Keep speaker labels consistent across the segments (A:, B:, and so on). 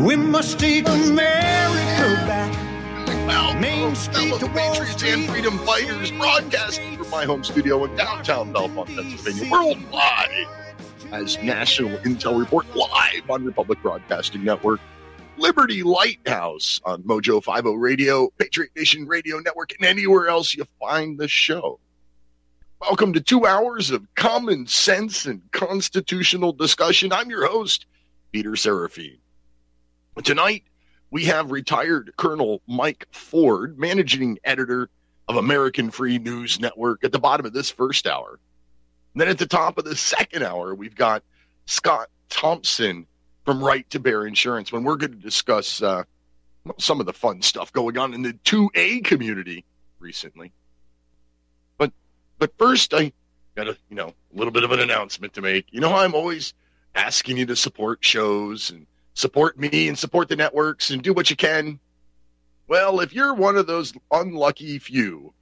A: We must take America back.
B: Well,
A: Main Street
B: fellow Patriots and freedom fighters broadcasting from my home studio in downtown Belmont, Pennsylvania, worldwide as National Intel Report live on Republic Broadcasting Network, Liberty Lighthouse on Mojo 50 Radio, Patriot Nation Radio Network, and anywhere else you find the show. Welcome to two hours of common sense and constitutional discussion. I'm your host, Peter Serafine. Tonight, we have retired Colonel Mike Ford, managing editor of American Free News Network, at the bottom of this first hour. And then at the top of the second hour, we've got Scott Thompson from Right to Bear Insurance when we're going to discuss uh, some of the fun stuff going on in the 2A community recently. But but first, I got a you know a little bit of an announcement to make. You know, I'm always asking you to support shows and support me and support the networks and do what you can. Well, if you're one of those unlucky few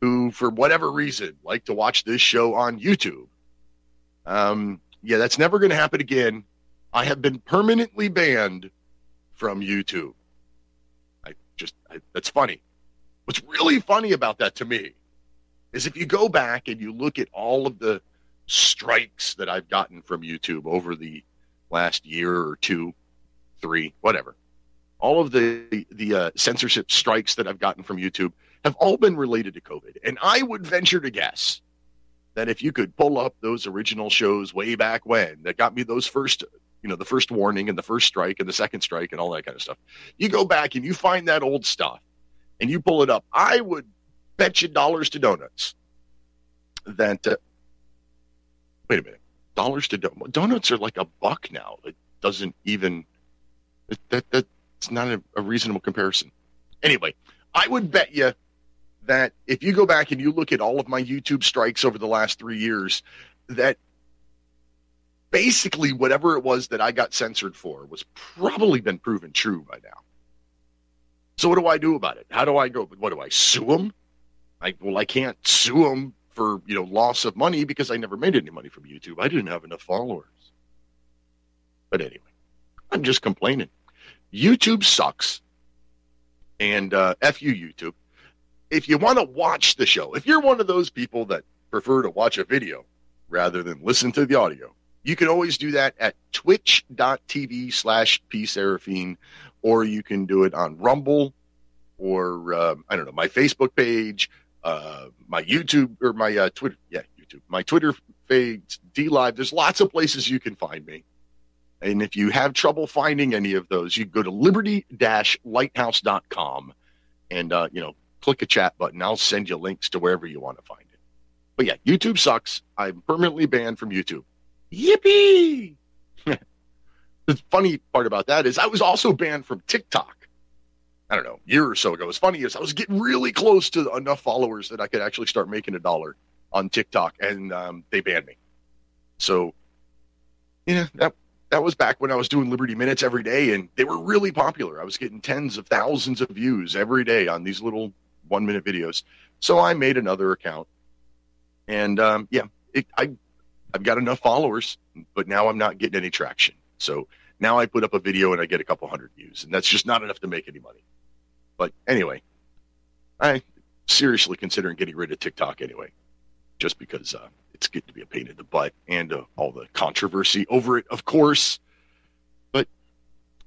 B: who, for whatever reason, like to watch this show on YouTube, um, yeah, that's never going to happen again. I have been permanently banned from YouTube. I just, I, that's funny. What's really funny about that to me is if you go back and you look at all of the strikes that I've gotten from YouTube over the last year or two, three, whatever. All of the the uh, censorship strikes that I've gotten from YouTube have all been related to COVID, and I would venture to guess that if you could pull up those original shows way back when that got me those first, you know, the first warning and the first strike and the second strike and all that kind of stuff, you go back and you find that old stuff and you pull it up, I would bet you dollars to donuts that. Uh, wait a minute, dollars to don- donuts are like a buck now. It doesn't even that that's not a, a reasonable comparison. Anyway, I would bet you that if you go back and you look at all of my YouTube strikes over the last three years, that basically whatever it was that I got censored for was probably been proven true by now. So what do I do about it? How do I go? What do I sue them? I well, I can't sue them for you know loss of money because I never made any money from YouTube. I didn't have enough followers. But anyway, I'm just complaining. YouTube sucks. And uh, F you, YouTube. If you want to watch the show, if you're one of those people that prefer to watch a video rather than listen to the audio, you can always do that at twitch.tv slash pseraphine, or you can do it on Rumble or, um, I don't know, my Facebook page, uh, my YouTube or my uh, Twitter. Yeah, YouTube. My Twitter page, DLive. There's lots of places you can find me. And if you have trouble finding any of those, you go to liberty-lighthouse.com and, uh, you know, click a chat button. I'll send you links to wherever you want to find it. But yeah, YouTube sucks. I'm permanently banned from YouTube. Yippee! the funny part about that is I was also banned from TikTok. I don't know, year or so ago. What's funny is I was getting really close to enough followers that I could actually start making a dollar on TikTok, and um, they banned me. So, yeah, that that was back when I was doing Liberty Minutes every day, and they were really popular. I was getting tens of thousands of views every day on these little one minute videos. So I made another account, and um, yeah, it, I I've got enough followers, but now I'm not getting any traction. So now I put up a video and I get a couple hundred views, and that's just not enough to make any money. But anyway, I seriously considering getting rid of TikTok anyway, just because uh, it's getting to be a pain in the butt and uh, all the controversy over it, of course. But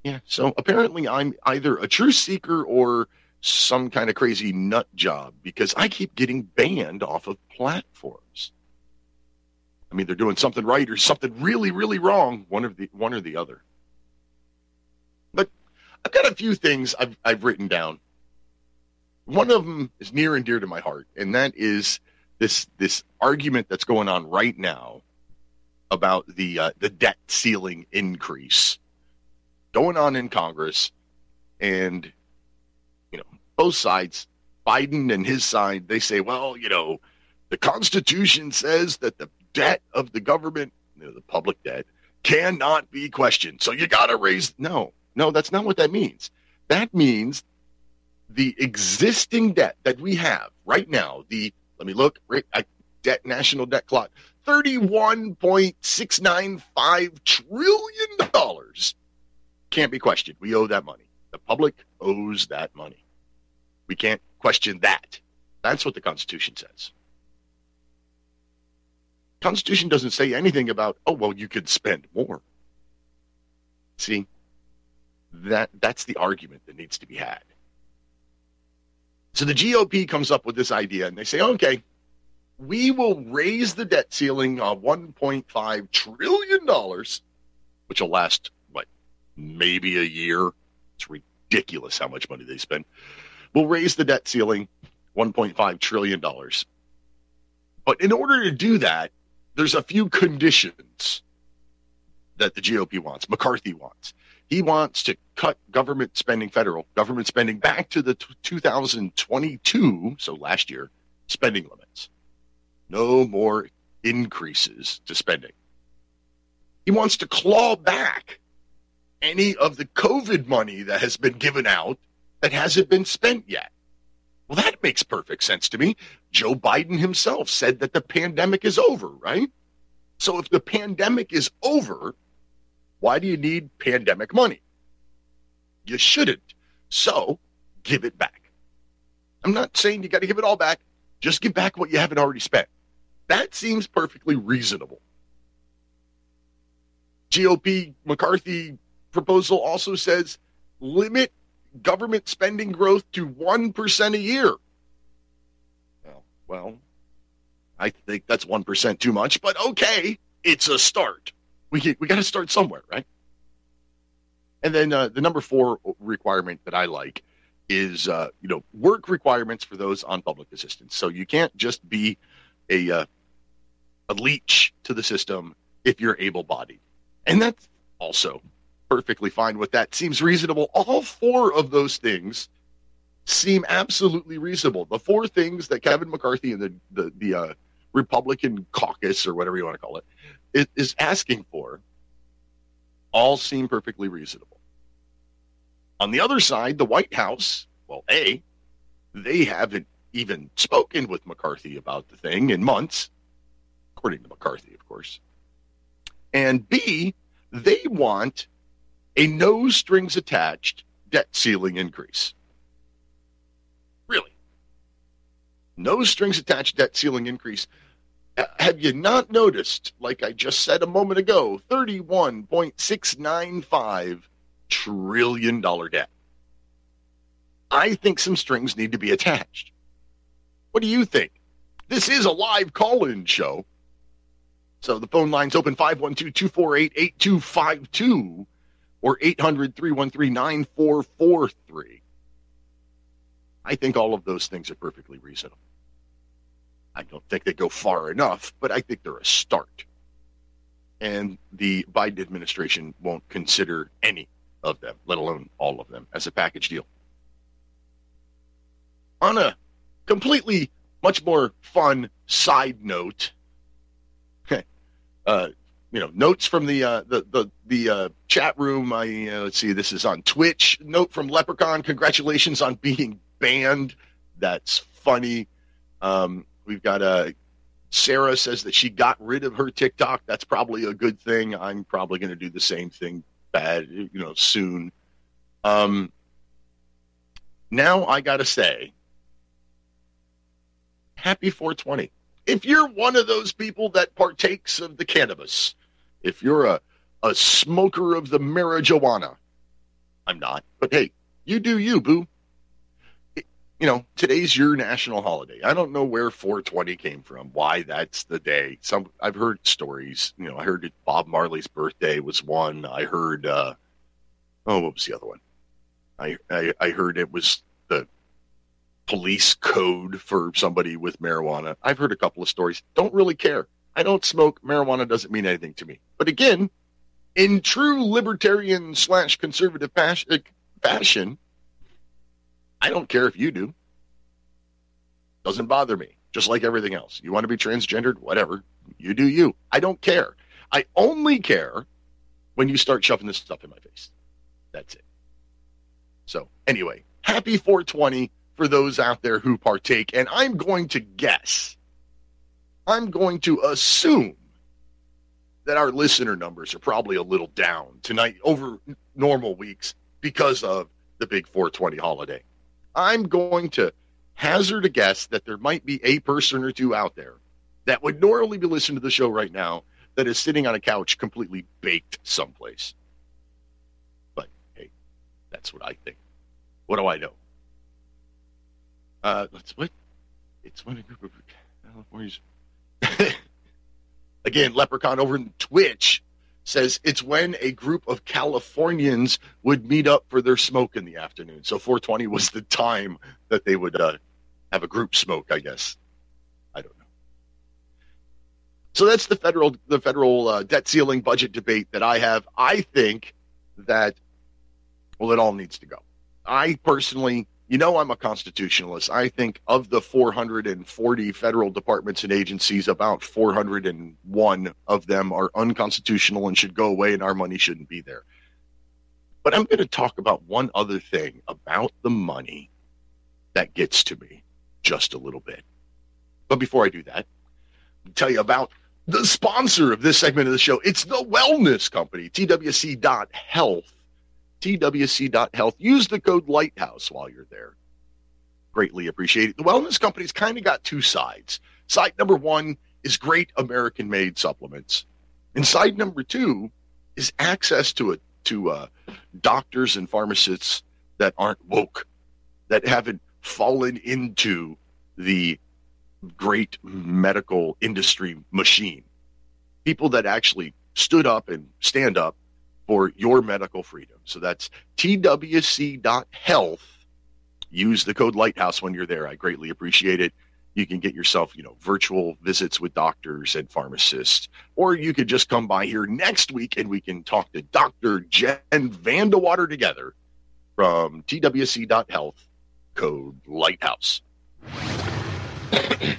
B: yeah, so apparently I'm either a truth seeker or some kind of crazy nut job because I keep getting banned off of platforms. I mean, they're doing something right or something really, really wrong. One of the one or the other. But I've got a few things I've I've written down. One of them is near and dear to my heart, and that is this this argument that's going on right now about the uh, the debt ceiling increase. going on in Congress, and you know both sides, Biden and his side, they say, well, you know, the Constitution says that the debt of the government, you know, the public debt, cannot be questioned. So you got to raise. No, no, that's not what that means. That means the existing debt that we have right now, the, let me look, right, debt, national debt clock, $31.695 trillion can't be questioned. We owe that money. The public owes that money. We can't question that. That's what the Constitution says. Constitution doesn't say anything about, oh, well, you could spend more. See, that that's the argument that needs to be had. So the GOP comes up with this idea and they say, okay, we will raise the debt ceiling of $1.5 trillion, which will last, what, maybe a year. It's ridiculous how much money they spend. We'll raise the debt ceiling $1.5 trillion. But in order to do that, there's a few conditions that the GOP wants, McCarthy wants. He wants to cut government spending, federal government spending back to the t- 2022, so last year, spending limits. No more increases to spending. He wants to claw back any of the COVID money that has been given out that hasn't been spent yet. Well, that makes perfect sense to me. Joe Biden himself said that the pandemic is over, right? So if the pandemic is over, why do you need pandemic money? You shouldn't. So give it back. I'm not saying you got to give it all back. Just give back what you haven't already spent. That seems perfectly reasonable. GOP McCarthy proposal also says limit government spending growth to 1% a year. Well, well, I think that's 1% too much, but okay, it's a start. We, we got to start somewhere, right? And then uh, the number four requirement that I like is, uh, you know, work requirements for those on public assistance. So you can't just be a, uh, a leech to the system if you're able bodied. And that's also perfectly fine with that. Seems reasonable. All four of those things seem absolutely reasonable. The four things that Kevin McCarthy and the the, the uh, Republican caucus or whatever you want to call it is, is asking for all seem perfectly reasonable. On the other side, the White House, well, A, they haven't even spoken with McCarthy about the thing in months, according to McCarthy, of course. And B, they want a no strings attached debt ceiling increase. Really? No strings attached debt ceiling increase. Uh, have you not noticed, like I just said a moment ago, $31.695 trillion debt? I think some strings need to be attached. What do you think? This is a live call in show. So the phone line's open 512 248 8252 or 800 313 9443. I think all of those things are perfectly reasonable. I don't think they go far enough, but I think they're a start. And the Biden administration won't consider any of them, let alone all of them, as a package deal. On a completely much more fun side note, uh, you know, notes from the uh, the the, the uh, chat room. I uh, let's see, this is on Twitch. Note from Leprechaun: Congratulations on being banned. That's funny. Um, We've got a uh, Sarah says that she got rid of her TikTok. That's probably a good thing. I'm probably going to do the same thing bad, you know, soon. Um, now I got to say, happy 420. If you're one of those people that partakes of the cannabis, if you're a, a smoker of the marijuana, I'm not, but hey, you do you, boo you know, today's your national holiday. I don't know where 420 came from, why that's the day. Some I've heard stories. You know, I heard Bob Marley's birthday was one. I heard, uh, oh, what was the other one? I, I, I heard it was the police code for somebody with marijuana. I've heard a couple of stories. Don't really care. I don't smoke. Marijuana doesn't mean anything to me. But again, in true libertarian slash conservative fashion, I don't care if you do. Doesn't bother me. Just like everything else. You want to be transgendered? Whatever. You do you. I don't care. I only care when you start shoving this stuff in my face. That's it. So, anyway, happy 420 for those out there who partake. And I'm going to guess, I'm going to assume that our listener numbers are probably a little down tonight over normal weeks because of the big 420 holiday. I'm going to hazard a guess that there might be a person or two out there that would normally be listening to the show right now that is sitting on a couch completely baked someplace. But hey, that's what I think. What do I know? Uh, let's what? It's when a group of Californians. Again, Leprechaun over in Twitch says it's when a group of Californians would meet up for their smoke in the afternoon. So 420 was the time that they would uh, have a group smoke, I guess. I don't know. So that's the federal the federal uh, debt ceiling budget debate that I have. I think that well, it all needs to go. I personally you know, I'm a constitutionalist. I think of the 440 federal departments and agencies, about 401 of them are unconstitutional and should go away, and our money shouldn't be there. But I'm going to talk about one other thing about the money that gets to me just a little bit. But before I do that, I'll tell you about the sponsor of this segment of the show. It's the Wellness Company, TWC.health twc.health. Use the code Lighthouse while you're there. Greatly appreciate it. The wellness company's kind of got two sides. Side number one is great American made supplements. And side number two is access to to uh, doctors and pharmacists that aren't woke, that haven't fallen into the great medical industry machine. People that actually stood up and stand up for your medical freedom. So that's twc.health. Use the code Lighthouse when you're there. I greatly appreciate it. You can get yourself, you know, virtual visits with doctors and pharmacists, or you could just come by here next week and we can talk to Dr. Jen Vandewater together from twc.health, code Lighthouse.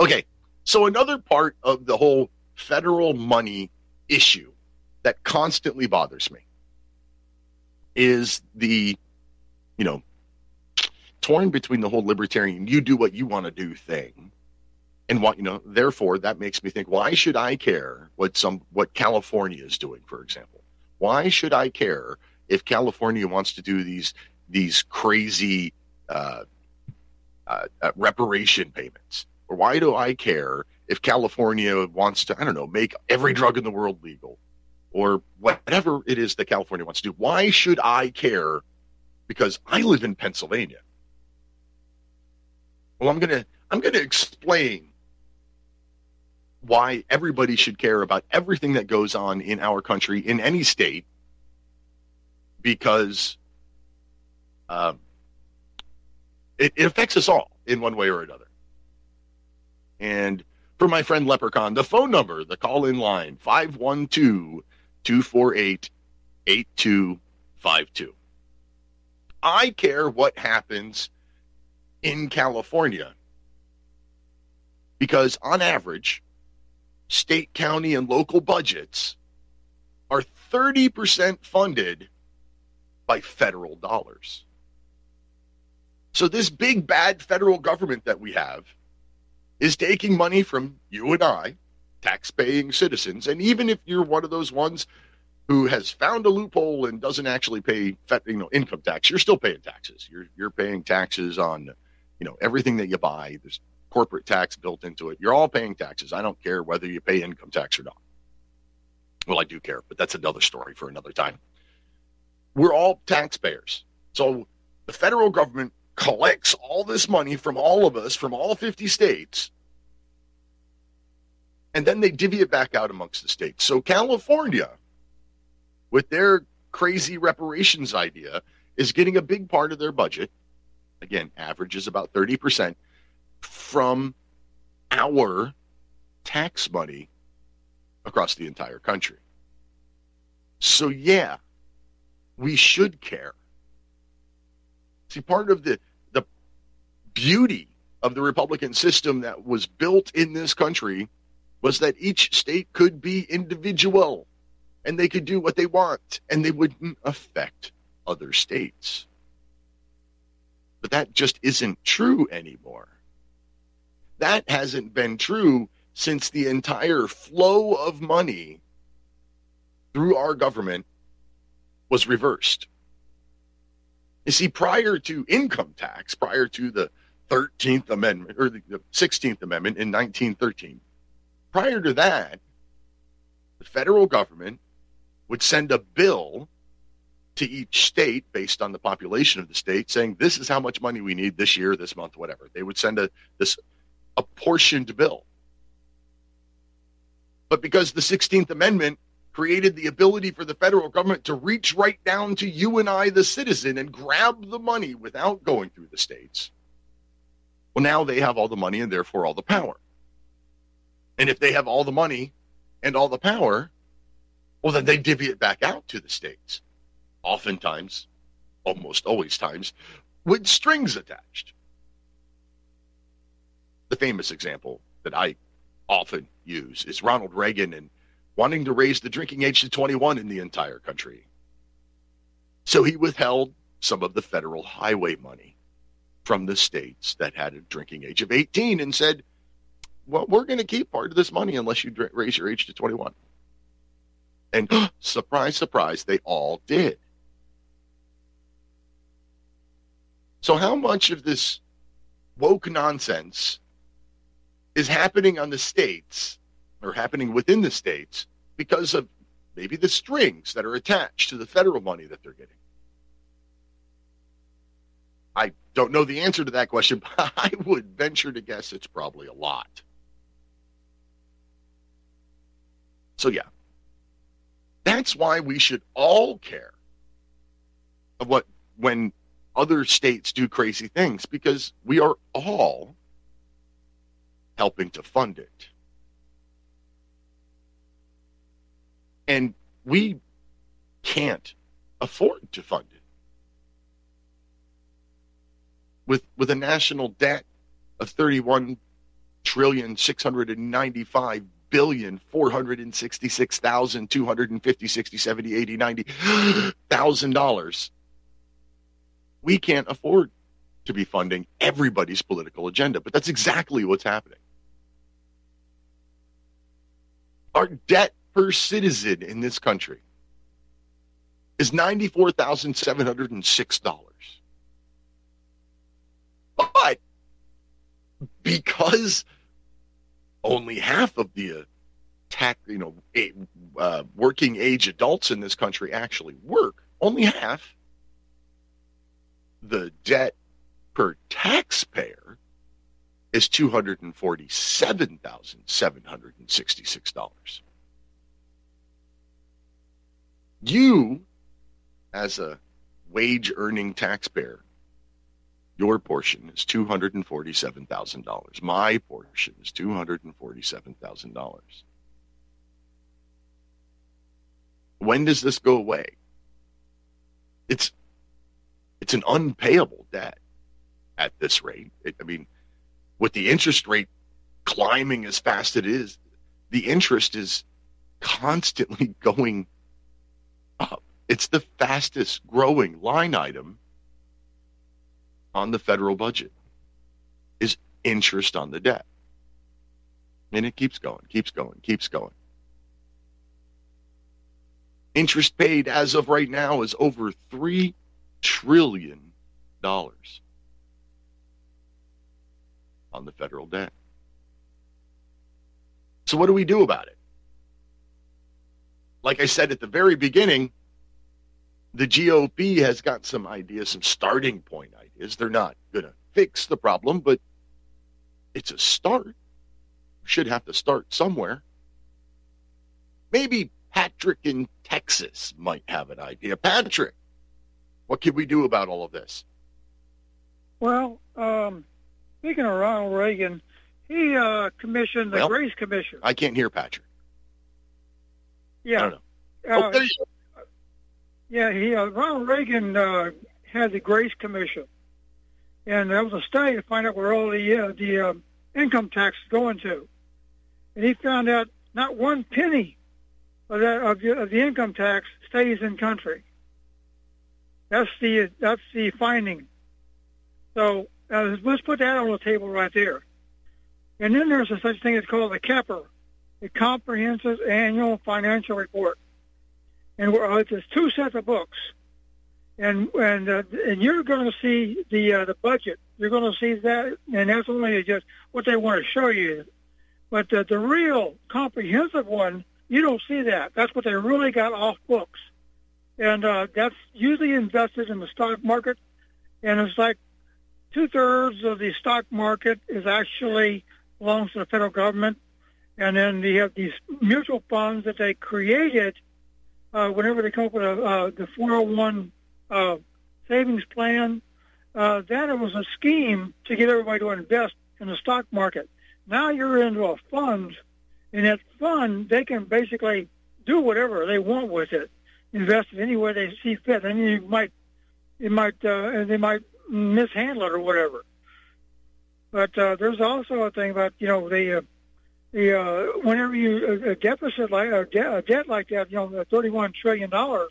B: okay, so another part of the whole federal money issue that constantly bothers me is the, you know, torn between the whole libertarian, you do what you want to do thing. And what, you know, therefore that makes me think, why should I care what some, what California is doing, for example? Why should I care if California wants to do these, these crazy, uh, uh, uh, reparation payments? Or why do I care if California wants to, I don't know, make every drug in the world legal? Or whatever it is that California wants to do. Why should I care? Because I live in Pennsylvania. Well, I'm gonna I'm gonna explain why everybody should care about everything that goes on in our country in any state because um, it, it affects us all in one way or another. And for my friend Leprechaun, the phone number, the call in line, 512 248 8252. I care what happens in California because, on average, state, county, and local budgets are 30% funded by federal dollars. So, this big bad federal government that we have is taking money from you and I tax-paying citizens. And even if you're one of those ones who has found a loophole and doesn't actually pay you know income tax, you're still paying taxes. You're you're paying taxes on you know everything that you buy. There's corporate tax built into it. You're all paying taxes. I don't care whether you pay income tax or not. Well, I do care, but that's another story for another time. We're all taxpayers. So the federal government collects all this money from all of us, from all 50 states, and then they divvy it back out amongst the states. So California, with their crazy reparations idea, is getting a big part of their budget. Again, averages about 30% from our tax money across the entire country. So, yeah, we should care. See, part of the, the beauty of the Republican system that was built in this country was that each state could be individual and they could do what they want and they wouldn't affect other states. But that just isn't true anymore. That hasn't been true since the entire flow of money through our government was reversed. You see, prior to income tax, prior to the 13th Amendment or the 16th Amendment in 1913, prior to that, the federal government would send a bill to each state based on the population of the state saying this is how much money we need this year this month whatever. They would send a this apportioned bill. But because the 16th amendment created the ability for the federal government to reach right down to you and I the citizen and grab the money without going through the states well now they have all the money and therefore all the power and if they have all the money and all the power well then they divvy it back out to the states oftentimes, almost always times, with strings attached. The famous example that I often use is Ronald Reagan and wanting to raise the drinking age to 21 in the entire country. So he withheld some of the federal highway money from the states that had a drinking age of 18 and said, well, we're going to keep part of this money unless you raise your age to 21. And surprise, surprise, they all did. So, how much of this woke nonsense is happening on the states or happening within the states because of maybe the strings that are attached to the federal money that they're getting? I don't know the answer to that question, but I would venture to guess it's probably a lot. So, yeah, that's why we should all care of what when other states do crazy things because we are all helping to fund it. And we can't afford to fund it. With with a national debt of 31 trillion 695 billion 466,000 250 60 70 80 90 thousand dollars we can't afford to be funding everybody's political agenda. But that's exactly what's happening. Our debt per citizen in this country is $94,706. But because only half of the tax, you know, uh, working age adults in this country actually work, only half, the debt per taxpayer is $247,766. You, as a wage earning taxpayer, your portion is $247,000. My portion is $247,000. When does this go away? It's it's an unpayable debt at this rate. It, I mean, with the interest rate climbing as fast as it is, the interest is constantly going up. It's the fastest growing line item on the federal budget is interest on the debt. And it keeps going, keeps going, keeps going. Interest paid as of right now is over three trillion dollars on the federal debt. So what do we do about it? Like I said at the very beginning, the GOP has got some ideas, some starting point ideas. They're not going to fix the problem, but it's a start. Should have to start somewhere. Maybe Patrick in Texas might have an idea. Patrick, what can we do about all of this?
C: Well, um, speaking of Ronald Reagan, he uh, commissioned the
B: Well,
C: Grace Commission.
B: I can't hear Patrick.
C: Yeah.
B: I don't know.
C: Uh,
B: oh, there you go.
C: Yeah, he uh, Ronald Reagan uh, had the Grace Commission, and that was a study to find out where all the uh, the uh, income tax is going to, and he found out not one penny of, that, of, the, of the income tax stays in country. That's the that's the finding. So uh, let's put that on the table right there. And then there's a such thing as called the CAFR, the Comprehensive Annual Financial Report, and uh, there's two sets of books, and and uh, and you're going to see the uh, the budget. You're going to see that, and that's only just what they want to show you. But the, the real comprehensive one, you don't see that. That's what they really got off books and uh, that's usually invested in the stock market. And it's like two thirds of the stock market is actually belongs to the federal government, and then they have these mutual funds that they created uh, whenever they come up with a, uh, the 401 uh, savings plan. Uh, that it was a scheme to get everybody to invest in the stock market. Now you're into a fund, and that fund they can basically do whatever they want with it invest it anywhere they see fit. And you might, it might, uh, they might mishandle it or whatever. But uh, there's also a thing about you know the uh, the uh, whenever you a deficit like a, de- a debt like that, you know, 31 trillion dollars,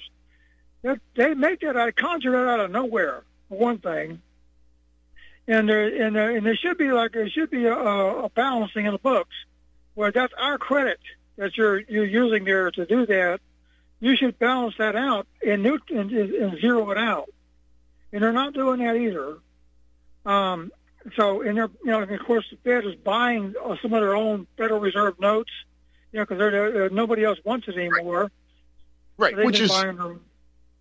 C: that they make that out conjure it out of nowhere. For one thing, and there and there, and there should be like there should be a, a balancing in the books where that's our credit that you're you're using there to do that, you should balance that out and, and, and zero it out. And they're not doing that either. Um, so, and they're, you know, and of course, the Fed is buying uh, some of their own Federal Reserve notes, you know, because nobody else wants it anymore.
B: Right, so which is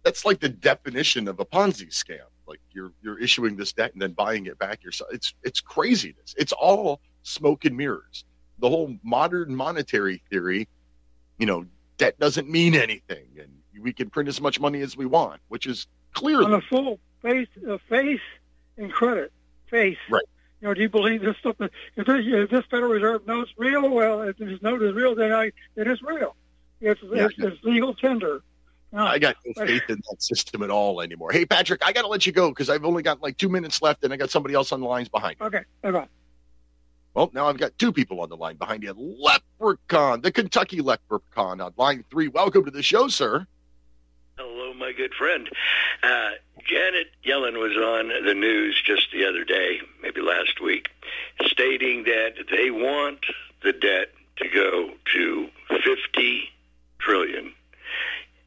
B: that's like the definition of a Ponzi scam. Like you're you're issuing this debt and then buying it back yourself. It's it's craziness. It's all smoke and mirrors. The whole modern monetary theory, you know, debt doesn't mean anything, and we can print as much money as we want, which is clearly
C: on a full face, uh, face and credit face.
B: Right.
C: You know, do you believe this stuff? If this, if this Federal Reserve note's real, well, if this note is real, then I it is real. It's, yeah, it's, it's legal tender.
B: No, I got no faith in that system at all anymore. Hey, Patrick, I got to let you go because I've only got like two minutes left, and I got somebody else on the lines behind.
C: Me. Okay, bye bye.
B: Well, now I've got two people on the line behind you. Leprechaun, the Kentucky Leprechaun on line three. Welcome to the show, sir.
D: My good friend. Uh, Janet Yellen was on the news just the other day, maybe last week, stating that they want the debt to go to 50 trillion.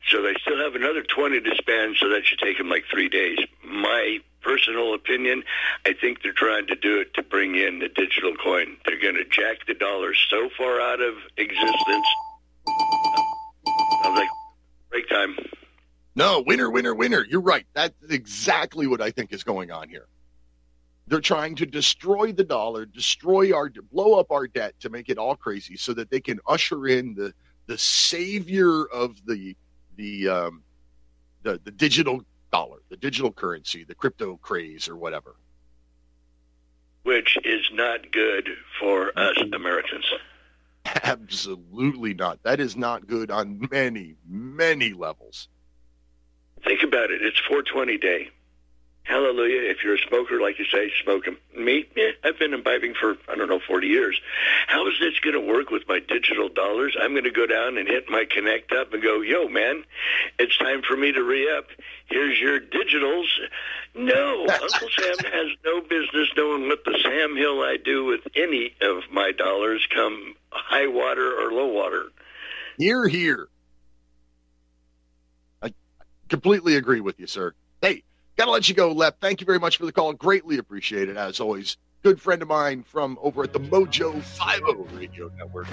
D: So they still have another 20 to spend, so that should take them like three days. My personal opinion, I think they're trying to do it to bring in the digital coin. They're going to jack the dollar so far out of existence. I was like, break time.
B: No, winner, winner, winner. You're right. That's exactly what I think is going on here. They're trying to destroy the dollar, destroy our, blow up our debt to make it all crazy, so that they can usher in the the savior of the the um, the the digital dollar, the digital currency, the crypto craze, or whatever.
D: Which is not good for us Americans.
B: Absolutely not. That is not good on many, many levels.
D: Think about it. It's 420 day. Hallelujah. If you're a smoker, like you say, smoke them. Me, eh, I've been imbibing for, I don't know, 40 years. How is this going to work with my digital dollars? I'm going to go down and hit my connect up and go, yo, man, it's time for me to re-up. Here's your digitals. No, Uncle Sam has no business knowing what the Sam Hill I do with any of my dollars come high water or low water.
B: You're here. Completely agree with you, sir. Hey, Got to let you go, Lep. Thank you very much for the call. Greatly appreciated, as always. Good friend of mine from over at the Mojo 50 Radio Network.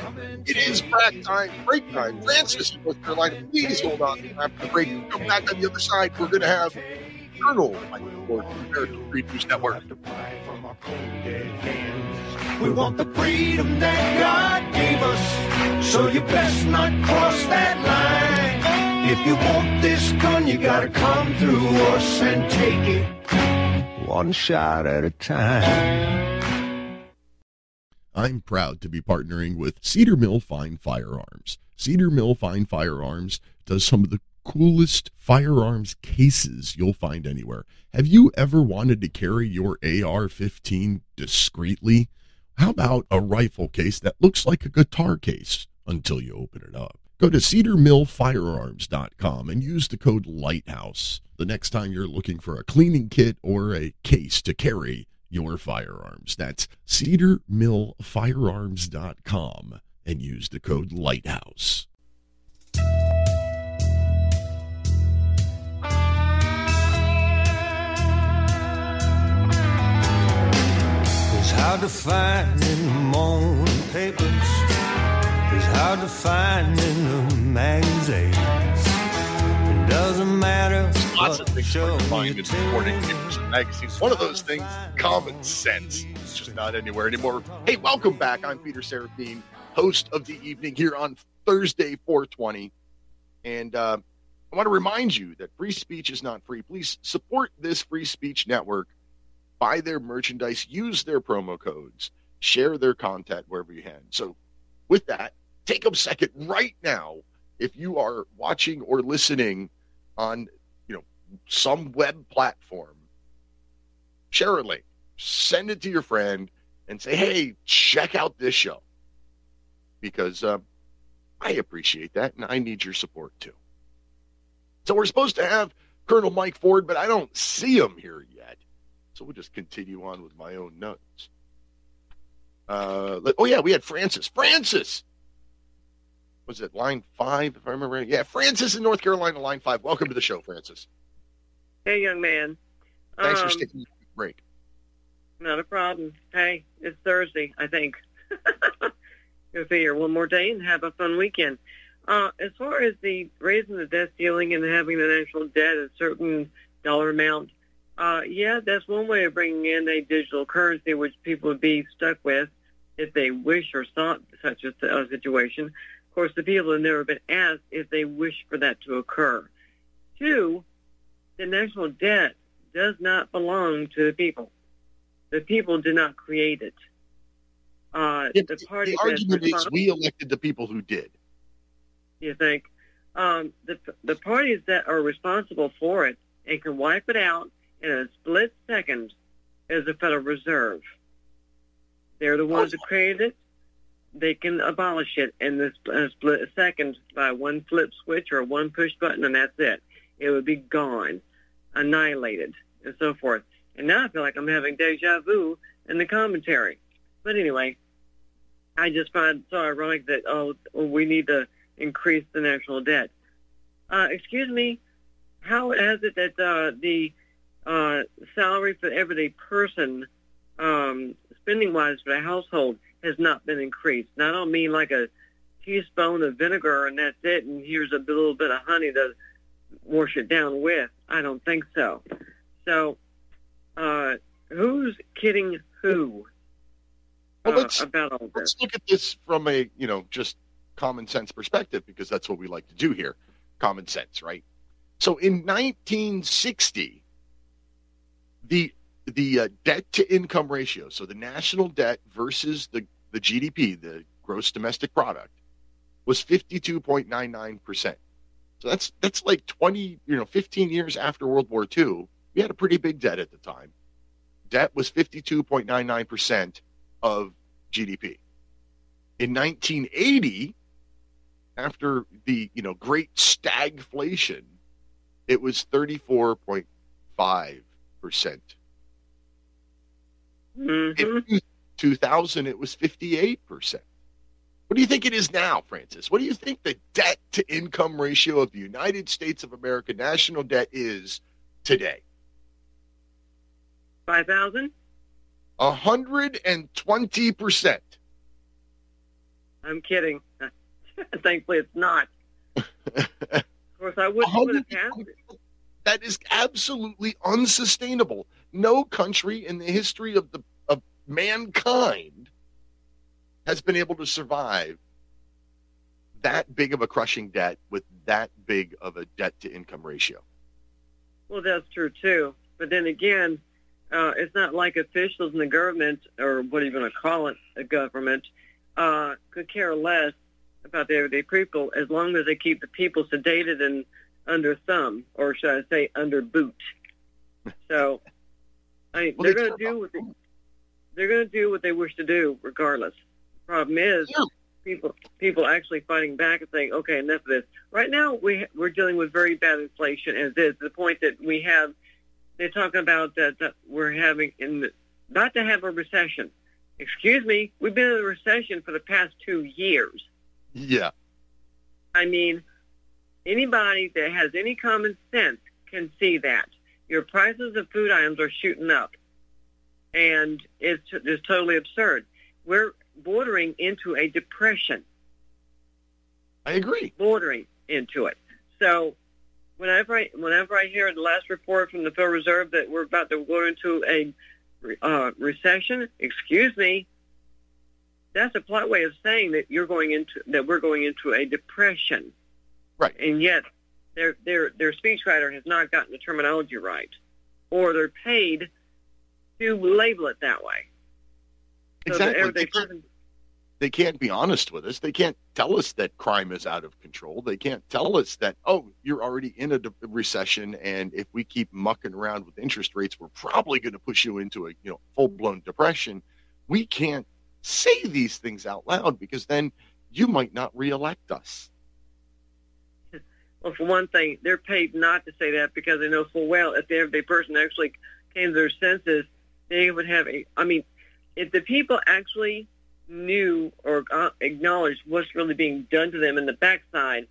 B: It is break time, break time. Francis North Carolina, please hold on after the break. Come back on the other side. We're going to have Colonel Michael Ford from American Free News Network.
E: We want the freedom that God gave us, so you best not cross that line. If you want this gun, you gotta come through us and take it one shot at a time.
B: I'm proud to be partnering with Cedar Mill Fine Firearms. Cedar Mill Fine Firearms does some of the
F: coolest firearms cases you'll find anywhere. Have you ever wanted to carry your AR 15 discreetly? How about a rifle case that looks like a guitar case until you open it up? Go to cedarmillfirearms.com and use the code LIGHTHOUSE the next time you're looking for a cleaning kit or a case to carry your firearms. That's cedarmillfirearms.com and use the code LIGHTHOUSE.
E: It's hard to find in the morning papers. It's hard to find in the magazines. It doesn't matter.
B: Lots of things
E: show
B: find in morning and magazines. One of those things, common sense. It's just not anywhere anymore. Hey, welcome back. I'm Peter Serafine, host of the evening here on Thursday, 420. And uh, I want to remind you that free speech is not free. Please support this free speech network. Buy their merchandise, use their promo codes, share their content wherever you can. So, with that, take a second right now if you are watching or listening on you know some web platform share a link send it to your friend and say hey check out this show. Because uh, i appreciate that and i need your support too. So we're supposed to have colonel mike ford but i don't see him here yet. So we'll just continue on with my own notes. Uh, oh yeah we had francis. Francis was it line five if i remember right? yeah francis in north carolina line five welcome to the show francis
G: Hey, young man.
B: thanks for
G: Um,
B: sticking with the break
G: Not a problem. Hey, it's Thursday, I think. Go figure one more day and have a fun weekend. Uh, as far as the raising the debt ceiling and having the national debt at a certain dollar amount, uh, yeah, that's one way of bringing in a digital currency, which people would be stuck with if they wish or sought such a, a situation. Of course, the people have never been asked if they wish for that to occur. Two, the national debt does not belong to the people. The people did not create it. Uh,
B: Yeah,
G: the party
B: the argument is we elected the people who did
G: you think um, the the parties that are responsible for it and can wipe it out in a split second is the Federal Reserve. They're the ones that created it. They can abolish it in this split second by one flip switch or one push button, and that's it. It would be gone, annihilated, and so forth. And now I feel like I'm having deja vu in the commentary. But anyway, I just find so ironic that oh we need to increase the national debt. Uh, excuse me, how is it that uh, the uh, salary for everyday person, um, spending wise for the household, has not been increased? And I don't mean like a teaspoon of vinegar and that's it, and here's a little bit of honey to wash it down with. I don't think so. So, uh, who's kidding who
B: Well,
G: uh, about all this?
B: let's look at this from a you know just common sense perspective because that's what we like to do here common sense right so in 1960 the the uh, debt to income ratio. So the national debt versus the the gdp the gross domestic product was 52.99% so that's that's like 20 you know 15 years after world war ii we had a pretty big debt at the time. Debt was 52.99% of gdp in 1980 after the you know great stagflation it was 34.5
G: Mhm.
B: in 2000 it was 58 percent what do you think it is now francis what do you think the debt to income ratio of the united states of america national debt is today
G: 5,000?
B: 120 percent
G: I'm kidding. Thankfully, it's not. Of course, I wouldn't put it past it.
B: that is absolutely unsustainable. No country in the history of the of mankind has been able to survive that big of a crushing debt with that big of a debt to income ratio.
G: Well, that's true too. But then again, uh, it's not like officials in the government, or what are you going to call it, a government, uh, could care less about the everyday people as long as they keep the people sedated and under thumb, or should I say under boot. So, I mean,
B: Well,
G: they're
B: they
G: going to do what they, they're going to do what they wish to do, regardless. Problem is,
B: Yeah.
G: people people actually fighting back and saying, "Okay, enough of this." Right now, we we're dealing with very bad inflation, as is the point that we have. They're talking about that, that we're having in the, about to have a recession. Excuse me, we've been in a recession for the past two years.
B: Yeah.
G: I mean, anybody that has any common sense can see that your prices of food items are shooting up, and it's it's totally absurd. We're bordering into a depression,
B: I agree.
G: bordering into it. So, whenever I whenever I hear the last report from the Federal Reserve that we're about to go into a uh, recession, excuse me, that's a polite way of saying that you're going into that we're going into a depression.
B: Right.
G: And yet, their their their speechwriter has not gotten the terminology right, or they're paid to label it that way. So
B: Exactly. They
G: person,
B: they can't be honest with us. They can't tell us that crime is out of control. They can't tell us that, oh, you're already in a de- recession, and if we keep mucking around with interest rates, we're probably going to push you into a you know full blown depression. We can't say these things out loud because then you might not reelect us.
G: Well, for one thing, they're paid not to say that because they know full well if the everyday person actually came to their senses, they would have a. I mean, if the people actually knew or acknowledged what's really being done to them in the backside,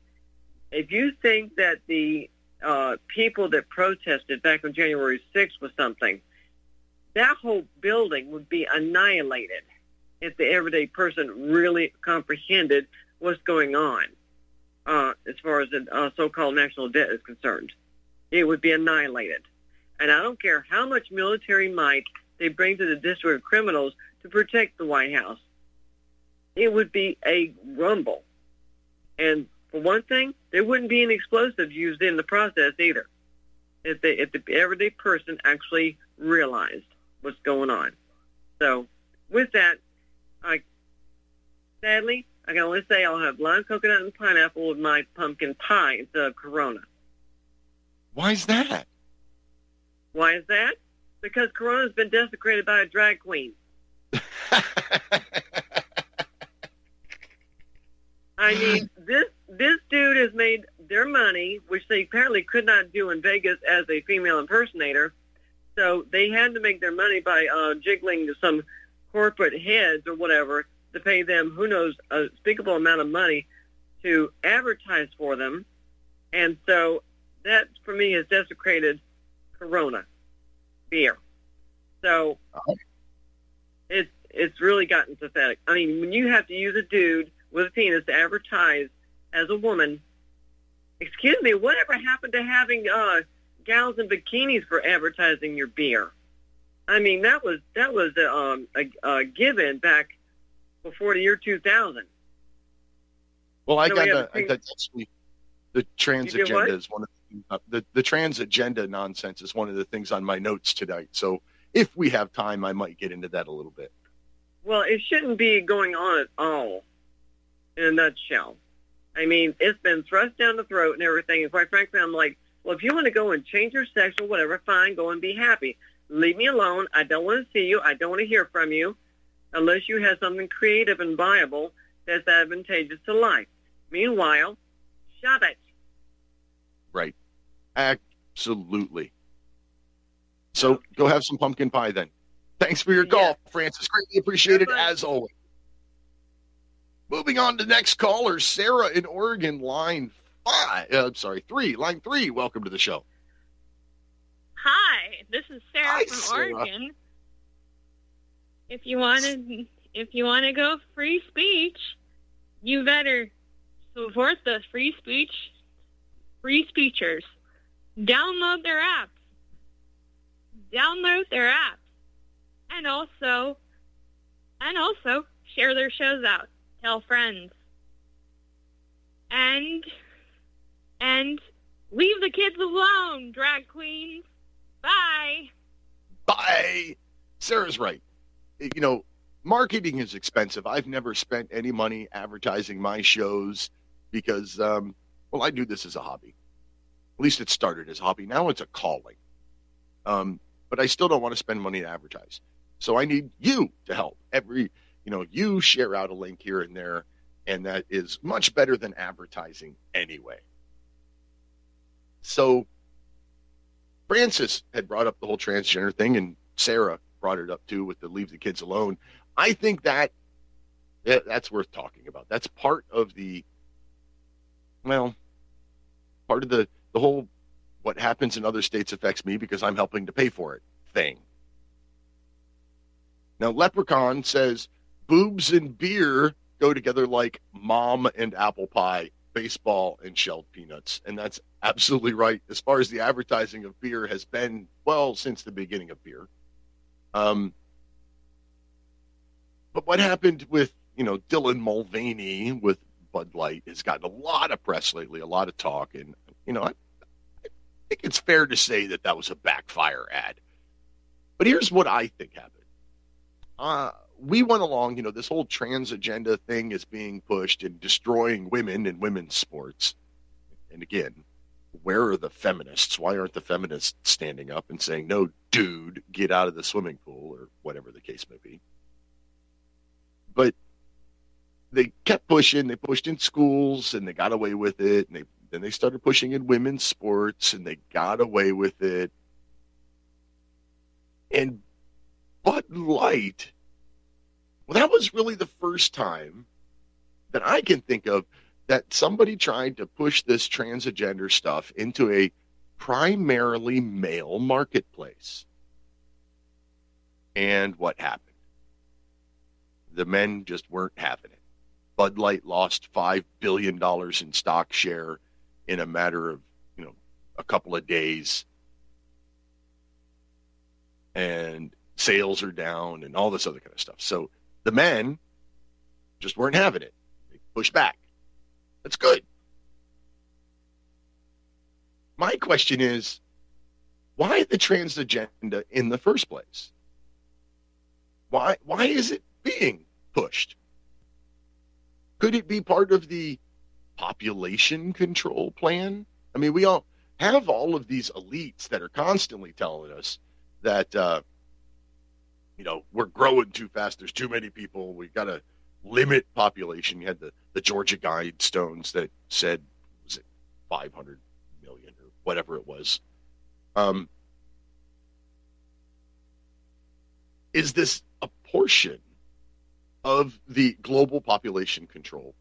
G: if you think that the uh, people that protested back on January 6th was something, that whole building would be annihilated if the everyday person really comprehended what's going on uh, as far as the uh, so-called national debt is concerned. It would be annihilated. And I don't care how much military might they bring to the district of criminals to protect the White House. It would be a rumble. And for one thing, there wouldn't be any explosives used in the process either. If the, if the everyday person actually realized what's going on. So with that, I sadly I can only say I'll have lime coconut and pineapple with my pumpkin pie instead of Corona.
B: Why is that?
G: Why is that? Because Corona's been desecrated by a drag queen. I mean, this this dude has made their money, which they apparently could not do in Vegas as a female impersonator. So they had to make their money by uh, jiggling to some corporate heads or whatever to pay them who knows a unspeakable amount of money to advertise for them. And so that for me has desecrated Corona beer. So it's it's really gotten pathetic. I mean, when you have to use a dude with a penis to advertise as a woman, excuse me, whatever happened to having uh, gals in bikinis for advertising your beer? I mean, that was that was a, um, a, a given back before the year 2000.
B: Well, I
G: So
B: got the,
G: thing-
B: that's actually the trans
G: You did what?
B: agenda is one of the, uh, the the trans agenda nonsense is one of the things on my notes tonight. So if we have time, I might get into that a little bit.
G: Well, it shouldn't be going on at all, in a nutshell. I mean, it's been thrust down the throat and everything. And quite frankly, I'm like, well, if you want to go and change your sex or whatever, fine, go and be happy. Leave me alone. I don't want to see you. I don't want to hear from you unless you have something creative and viable that's advantageous to life. Meanwhile, shove it.
B: Right. Absolutely. So go have some pumpkin pie then. Thanks for your call,
G: Yeah.
B: Francis. Greatly appreciated
G: Bye-bye.
B: as always. Moving on to next caller, Sarah in Oregon, line five. Uh, I'm sorry, three, line three. Welcome to the show.
H: Hi, this is Sarah
B: Hi,
H: from
B: Sarah.
H: Oregon. If you want to, if you want to go free speech, you better support the free speech, free speechers. Download their apps. Download their apps, and also, and also share their shows out. Tell friends. And, and leave the kids alone, drag queens. Bye.
B: Bye. Sarah's right. You know, marketing is expensive. I've never spent any money advertising my shows because, um, well, I do this as a hobby. At least it started as a hobby. Now it's a calling. Um, but I still don't want to spend money to advertise. So I need you to help. Every, you know, you share out a link here and there, and that is much better than advertising anyway. So Francis had brought up the whole transgender thing, and Sarah brought it up too with the leave the kids alone. I think that, that that's worth talking about. That's part of the well, part of the the whole what happens in other states affects me because I'm helping to pay for it thing. Now, Leprechaun says boobs and beer go together like mom and apple pie, baseball and shelled peanuts. And that's absolutely right. As far as the advertising of beer has been, well, since the beginning of beer. Um, but what happened with, you know, Dylan Mulvaney with Bud Light has gotten a lot of press lately, a lot of talk. And, you know, I, I think it's fair to say that that was a backfire ad. But here's what I think happened. Uh, we went along, you know, this whole trans agenda thing is being pushed and destroying women and women's sports. And again, where are the feminists? Why aren't the feminists standing up and saying, no, dude, get out of the swimming pool or whatever the case may be? But they kept pushing. They pushed in schools and they got away with it. And they, then they started pushing in women's sports and they got away with it. And Bud Light, well, that was really the first time that I can think of that somebody tried to push this transgender stuff into a primarily male marketplace. And what happened? The men just weren't having it. Bud Light lost $5 billion in stock share in a matter of, you know, a couple of days. And sales are down and all this other kind of stuff. So the men just weren't having it. They pushed back. That's good. My question is why the trans agenda in the first place? Why why is it being pushed? Could it be part of the population control plan? I mean, we all have all of these elites that are constantly telling us that uh, you know we're growing too fast. There's too many people. We've got to limit population. You had the the Georgia Guidestones that said was it 500 million or whatever it was. Um, is this a portion of the global population control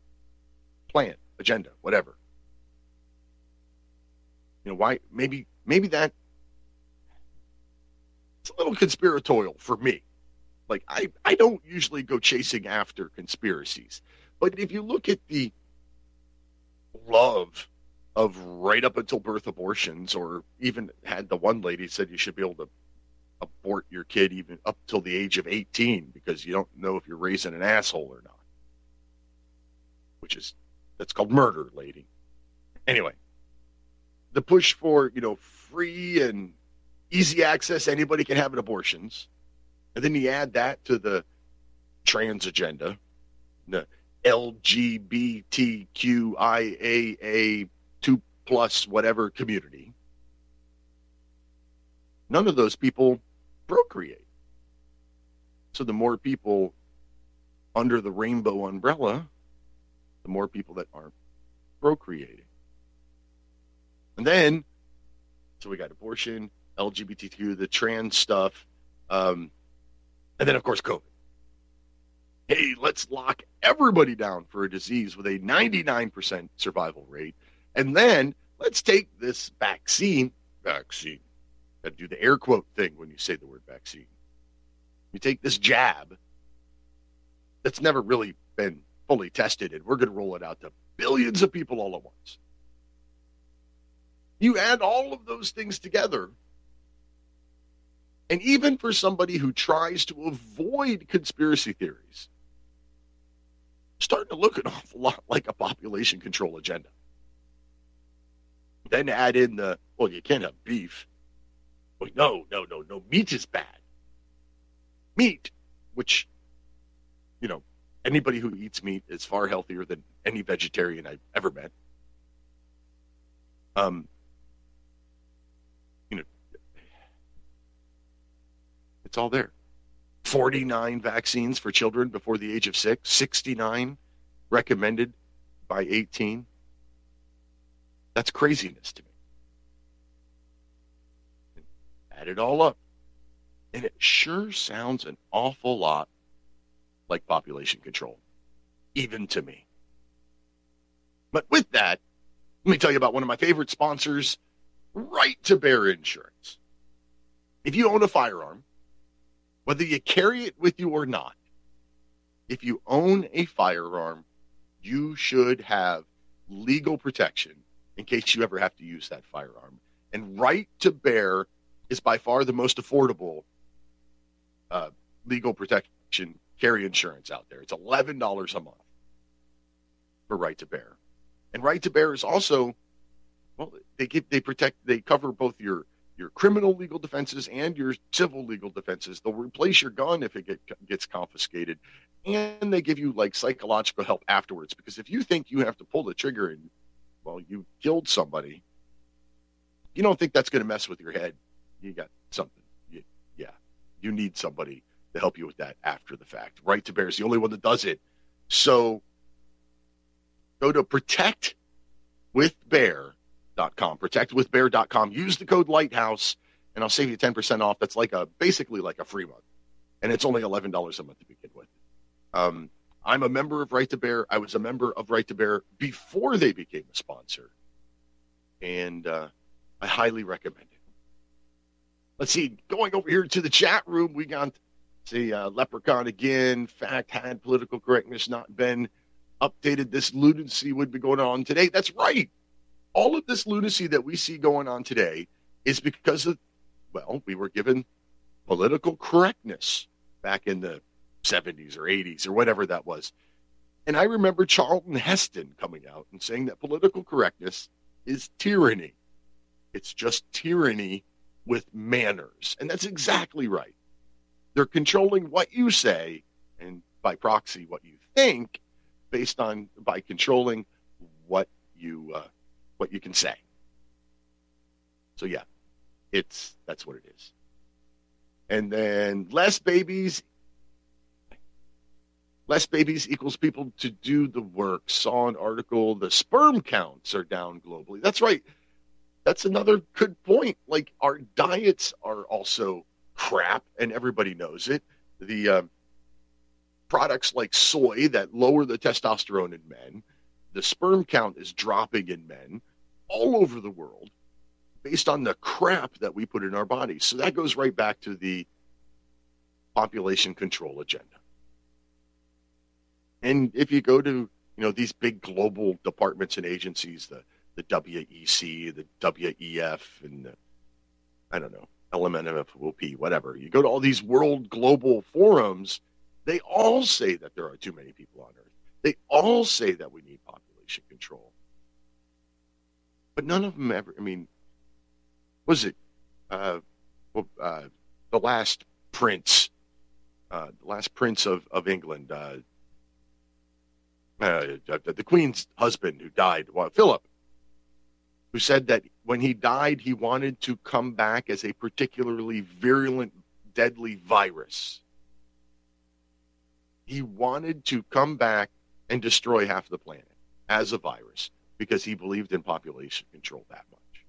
B: plan, agenda, whatever? You know, why maybe maybe that it's a little conspiratorial for me. Like I, I don't usually go chasing after conspiracies. But if you look at the love of right up until birth abortions, or even had the one lady said you should be able to abort your kid even up till the age of 18 because you don't know if you're raising an asshole or not. Which is that's called murder, lady. Anyway, the push for, you know, free and easy access, anybody can have an abortions. And then you add that to the trans agenda, the LGBTQIAA two plus whatever community. None of those people procreate. So the more people under the rainbow umbrella, the more people that aren't procreating. And then, so we got abortion, LGBTQ, the trans stuff, um, and then of course COVID. Hey, let's lock everybody down for a disease with a 99% survival rate, and then let's take this vaccine, vaccine, got to do the air quote thing when you say the word vaccine. You take this jab that's never really been fully tested, and we're going to roll it out to billions of people all at once. You add all of those things together, and even for somebody who tries to avoid conspiracy theories, starting to look an awful lot like a population control agenda. Then add in the, well, you can't have beef. Well, no, no, no, no. Meat is bad. Meat, which, you know, anybody who eats meat is far healthier than any vegetarian I've ever met. Um, you know, it's all there. 49 vaccines for children before the age of six, 69 recommended by 18. That's craziness to me. Add it all up. And it sure sounds an awful lot like population control, even to me. But with that, let me tell you about one of my favorite sponsors, Right to Bear Insurance. If you own a firearm, whether you carry it with you or not, if you own a firearm, you should have legal protection in case you ever have to use that firearm. And Right to Bear is by far the most affordable uh, legal protection carry insurance out there. It's eleven dollars a month for Right to Bear, and Right to Bear is also well, they give they protect they cover both your your criminal legal defenses and your civil legal defenses. They'll replace your gun if it get, gets confiscated, and they give you like psychological help afterwards. Because if you think you have to pull the trigger and well, you killed somebody, you don't think that's going to mess with your head. You got something. You, yeah, you need somebody to help you with that after the fact. Right to Bear is the only one that does it. So go to protectwithbear.com. Protectwithbear.com. Use the code Lighthouse, and I'll save you 10% off. That's like a basically like a free month. And it's only $11 a month to begin with. Um, I'm a member of Right to Bear. I was a member of Right to Bear before they became a sponsor. And uh, I highly recommend it. Let's see, going over here to the chat room, we got see uh, Leprechaun again. Fact had political correctness not been updated, this lunacy would be going on today. That's right. All of this lunacy that we see going on today is because of, well, we were given political correctness back in the 70s or 80s or whatever that was. And I remember Charlton Heston coming out and saying that political correctness is tyranny. It's just tyranny with manners. And that's exactly right. They're controlling what you say and by proxy what you think based on by controlling what you uh, what you can say. So yeah, it's that's what it is. And then less babies less babies equals people to do the work. Saw an article the sperm counts are down globally. That's right that's another good point. Like our diets are also crap, and everybody knows it. The uh, products like soy that lower the testosterone in men, the sperm count is dropping in men all over the world based on the crap that we put in our bodies. So that goes right back to the population control agenda. And if you go to, you know, these big global departments and agencies, the the WEC, the WEF, and the, I don't know, LMNFOP, whatever. You go to all these world global forums, they all say that there are too many people on Earth. They all say that we need population control. But none of them ever, I mean, was it uh, well, uh, the last prince, uh, the last prince of, of England, uh, uh, the Queen's husband who died, well, Philip, who said that when he died, he wanted to come back as a particularly virulent, deadly virus. He wanted to come back and destroy half the planet as a virus because he believed in population control that much.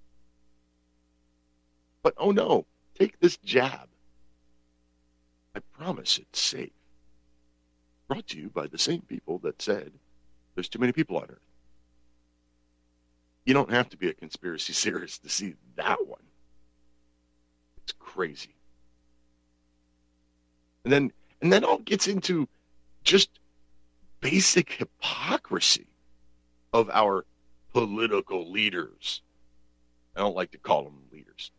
B: But oh no, take this jab. I promise it's safe. Brought to you by the same people that said there's too many people on Earth. You don't have to be a conspiracy theorist to see that one. It's crazy. And then and then all gets into just basic hypocrisy of our political leaders. I don't like to call them leaders.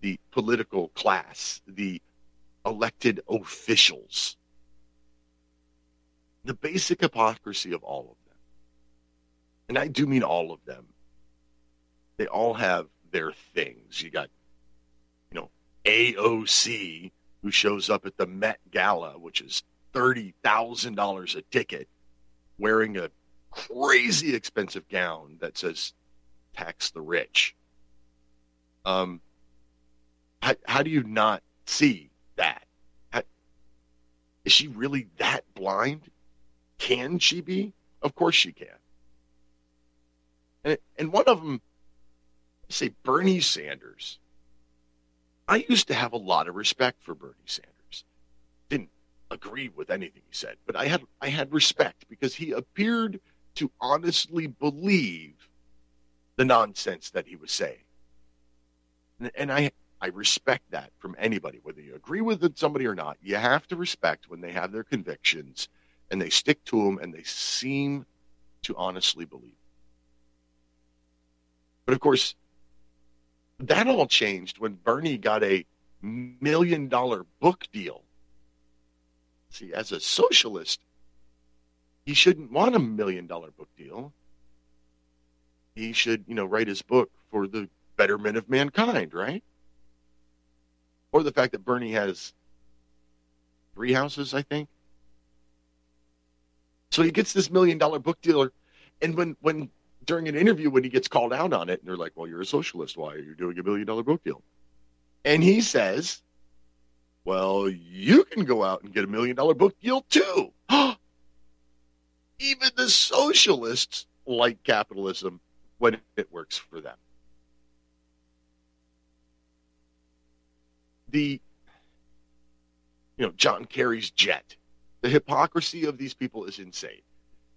B: The political class, the elected officials. The basic hypocrisy of all of them. And I do mean all of them they all have their things. You got, you know, AOC who shows up at the Met Gala, which is thirty thousand dollars a ticket, wearing a crazy expensive gown that says "tax the rich." Um, how, how do you not see that? Is she really that blind? Can she be? Of course she can. And, and one of them, say Bernie Sanders. I used to have a lot of respect for Bernie Sanders. Didn't agree with anything he said, but I had I had respect because he appeared to honestly believe the nonsense that he was saying. And, I I respect that from anybody, whether you agree with somebody or not. You have to respect when they have their convictions and they stick to them and they seem to honestly believe. But of course, that all changed when Bernie got a million dollar book deal. See, as a socialist, he shouldn't want a million dollar book deal. He should, you know, write his book for the betterment of mankind, right? Or the fact that Bernie has three houses, I think. So he gets this million dollar book dealer. And when, when during an interview, when he gets called out on it, and they're like, well, you're a socialist. Why are you doing a million dollar book deal? And he says, well, you can go out and get a million dollar book deal too. Oh, Even the socialists like capitalism when it works for them. The, you know, John Kerry's jet. The hypocrisy of these people is insane.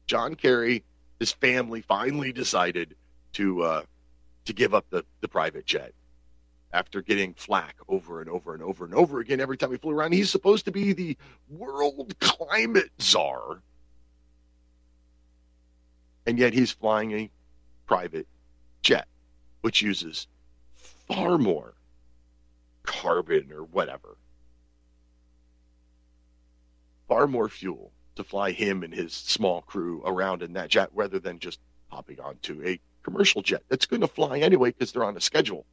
B: John Kerry, his family finally decided to uh, to give up the, the private jet after getting flack over and over and over and over again every time he flew around. He's supposed to be the world climate czar. And yet he's flying a private jet, which uses far more carbon or whatever, far more fuel to fly him and his small crew around in that jet rather than just hopping onto a commercial jet that's going to fly anyway because they're on a schedule.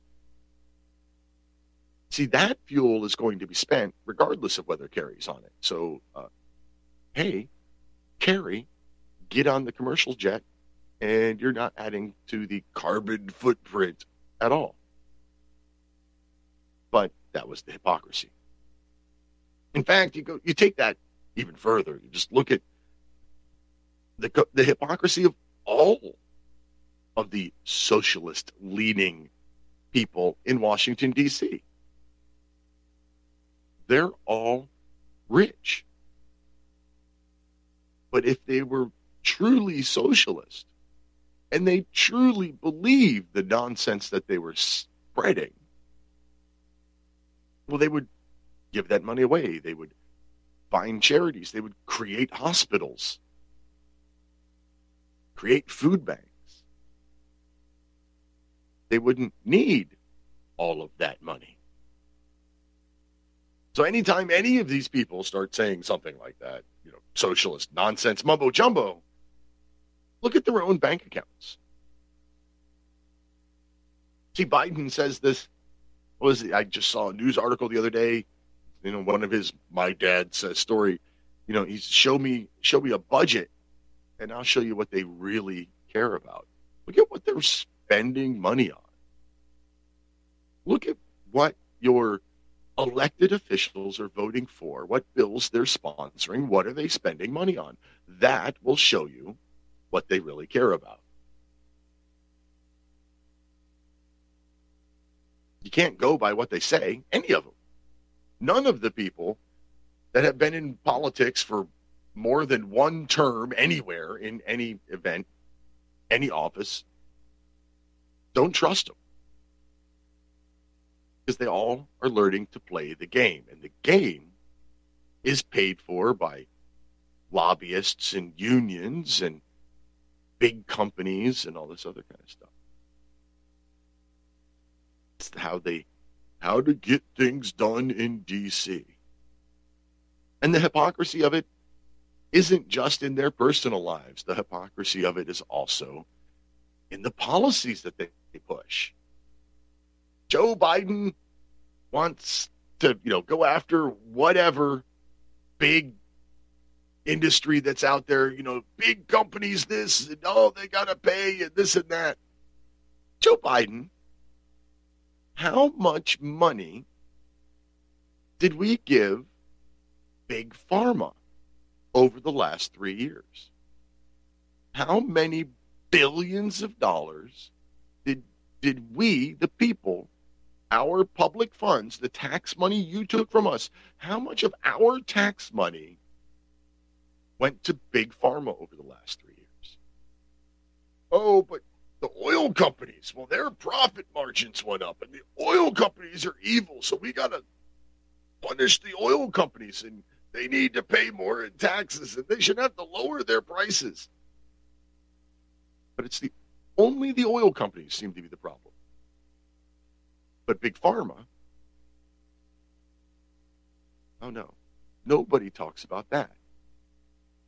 B: See, that fuel is going to be spent regardless of whether Kerry's on it. So, uh, hey, Kerry, get on the commercial jet and you're not adding to the carbon footprint at all. But that was the hypocrisy. In fact, you go you take that even further. You just look at the the hypocrisy of all of the socialist leaning people in Washington D.C. They're all rich. But if they were truly socialist, and they truly believed the nonsense that they were spreading, well, they would give that money away. They would find charities. They would create hospitals, create food banks. They wouldn't need all of that money. So anytime any of these people start saying something like that, you know, socialist nonsense, mumbo jumbo, Look at their own bank accounts. See, Biden says this. was it? I just saw a news article the other day. You know, one of his my dad says uh, story. You know, he's show me show me a budget, and I'll show you what they really care about. Look at what they're spending money on. Look at what your elected officials are voting for, what bills they're sponsoring, what are they spending money on. That will show you what they really care about. You can't go by what they say, any of them. None of the people that have been in politics for more than one term anywhere in any event, any office, don't trust them. Because they all are learning to play the game. And the game is paid for by lobbyists and unions and big companies and all this other kind of stuff. It's how they how to get things done in DC. And the hypocrisy of it isn't just in their personal lives. The hypocrisy of it is also in the policies that they push. Joe Biden wants to, you know, go after whatever big industry that's out there, you know, big companies, this, and oh, they got to pay and this and that. Joe Biden, how much money did we give big pharma over the last three years? How many billions of dollars did did we, the people, our public funds, the tax money you took from us, how much of our tax money went to big pharma over the last three years? Oh, but the oil companies, well, their profit margins went up, and the oil companies are evil, so we got to punish the oil companies, and they need to pay more in taxes, and they should have to lower their prices. But it's the only the oil companies seem to be the problem. But big pharma, oh no, nobody talks about that.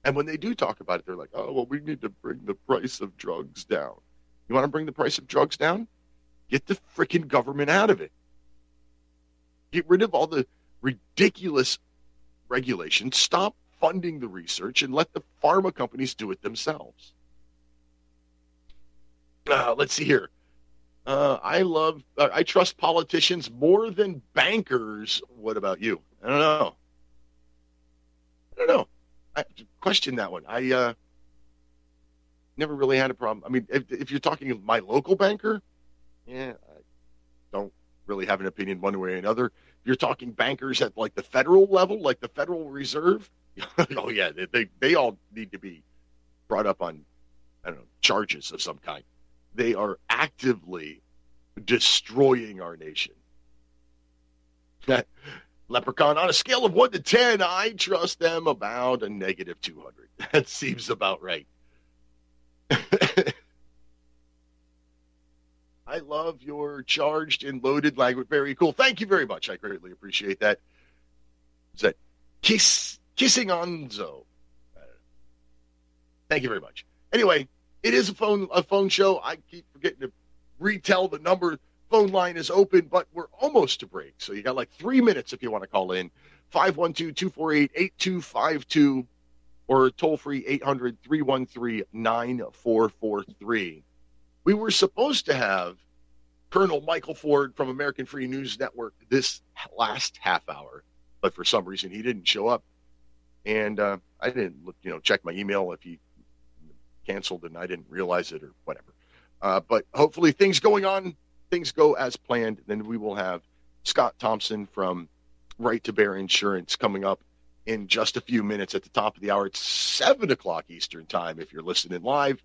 B: And when they do talk about it, they're like, oh, well, we need to bring the price of drugs down. You want to bring the price of drugs down? Get the freaking government out of it. Get rid of all the ridiculous regulations. Stop funding the research and let the pharma companies do it themselves. Uh, let's see here. Uh, I love, uh, I trust politicians more than bankers. What about you? I don't know. I don't know. I question that one. I uh, never really had a problem. I mean, if, if you're talking my local banker, yeah, I don't really have an opinion one way or another. If you're talking bankers at like the federal level, like the Federal Reserve, oh yeah, they, they they all need to be brought up on I don't know charges of some kind they are actively destroying our nation. Leprechaun, on a scale of one to 10, I trust them about a negative 200. That seems about right. I love your charged and loaded language. Very cool. Thank you very much. I greatly appreciate that. Is that kiss kissing Onzo? Thank you very much. Anyway, it is a phone a phone show. I keep forgetting to retell the number. Phone line is open, but we're almost to break. So you got like three minutes if you want to call in. 512-248-8252 or toll free 800-313-9443. We were supposed to have Colonel Michael Ford from American Free News Network this last half hour, but for some reason he didn't show up. And uh, I didn't look, you know, check my email if he canceled and I didn't realize it or whatever. Uh, but hopefully things going on, things go as planned. Then we will have Scott Thompson from Right to Bear Insurance coming up in just a few minutes at the top of the hour. It's seven o'clock Eastern time if you're listening live,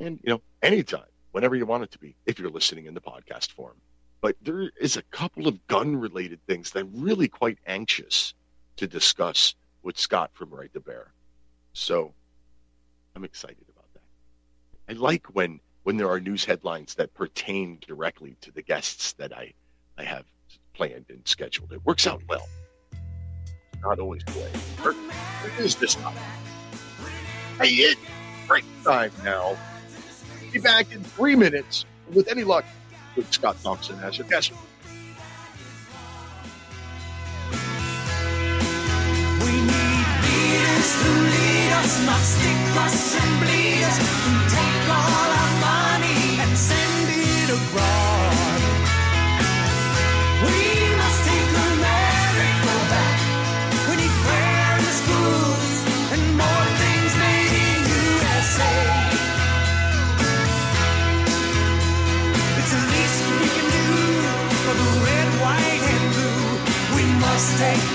B: and you know anytime, whenever you want it to be, if you're listening in the podcast form. But there is a couple of gun-related things that I'm really quite anxious to discuss with Scott from Right to Bear. So I'm excited about that. I like when when there are news headlines that pertain directly to the guests that I I have planned and scheduled. It works out well. Not always the way. It is this time. Hey, it's break time now. Be back in three minutes with any luck with Scott Thompson as your guest.
E: Lead us, not stick us and bleed us. We must take America back. We need prayer in the schools and more things made in USA. It's the least we can do for the red, white, and blue. We must take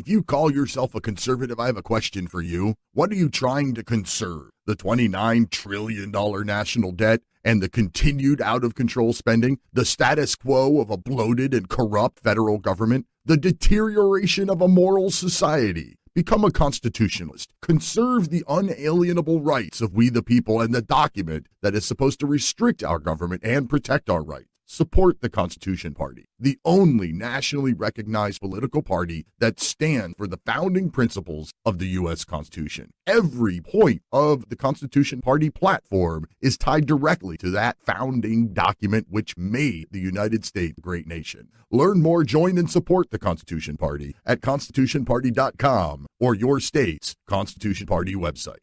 F: If you call yourself a conservative, I have a question for you. What are you trying to conserve? The $29 trillion national debt and the continued out of control spending? The status quo of a bloated and corrupt federal government? The deterioration of a moral society? Become a constitutionalist. Conserve the unalienable rights of we the people and the document that is supposed to restrict our government and protect our rights. Support the Constitution Party, the only nationally recognized political party that stands for the founding principles of the U.S. Constitution. Every point of the Constitution Party platform is tied directly to that founding document which made the United States a great nation. Learn more, join, and support the Constitution Party at constitutionparty.com or your state's Constitution Party website.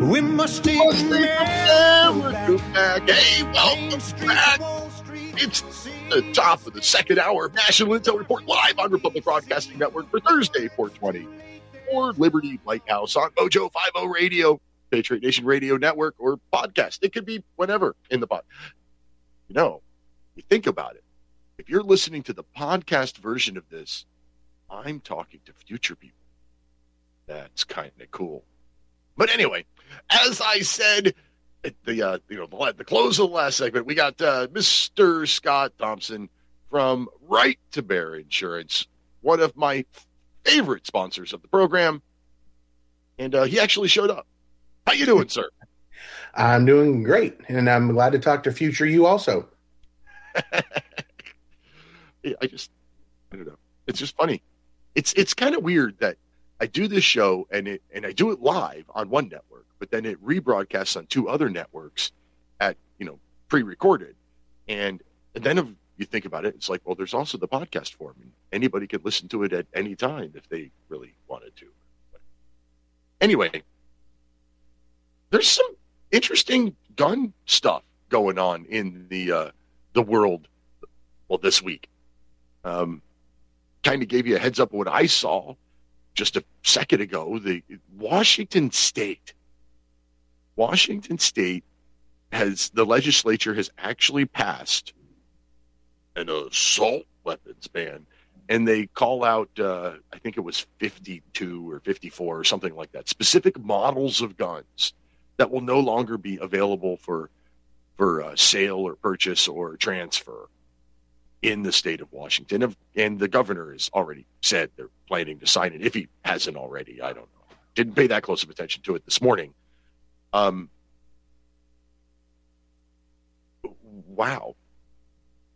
A: We must
B: back. Hey, welcome back. It's the top of the second hour of National Intel Report live on Republic Broadcasting Network for Thursday, 420, or Liberty Lighthouse on Mojo 50 Radio, Patriot Nation Radio Network, or podcast. It could be whenever in the pod. You know, you think about it. If you're listening to the podcast version of this, I'm talking to future people. That's kind of cool. But anyway, as I said, at the uh, you know the, the close of the last segment, we got uh, Mr. Scott Thompson from Right to Bear Insurance, one of my favorite sponsors of the program, and uh, he actually showed up. How you doing, sir?
I: I'm doing great, and I'm glad to talk to future you also.
B: I just I don't know. It's just funny. It's it's kind of weird that I do this show and it and I do it live on one network, but then it rebroadcasts on two other networks at you know pre-recorded, and, then if you think about it, it's like well, there's also the podcast form, and anybody could listen to it at any time if they really wanted to. But anyway, there's some interesting gun stuff going on in the uh, the world. Well, this week, um, kind of gave you a heads up of what I saw just a second ago. The Washington State, Washington State has the legislature has actually passed an assault weapons ban, and they call out uh, I think it was 52 or 54 or something like that specific models of guns that will no longer be available for for uh, sale or purchase or transfer in the state of Washington. And the governor has already said they're planning to sign it if he hasn't already. I don't know. Didn't pay that close of attention to it this morning. Um, wow.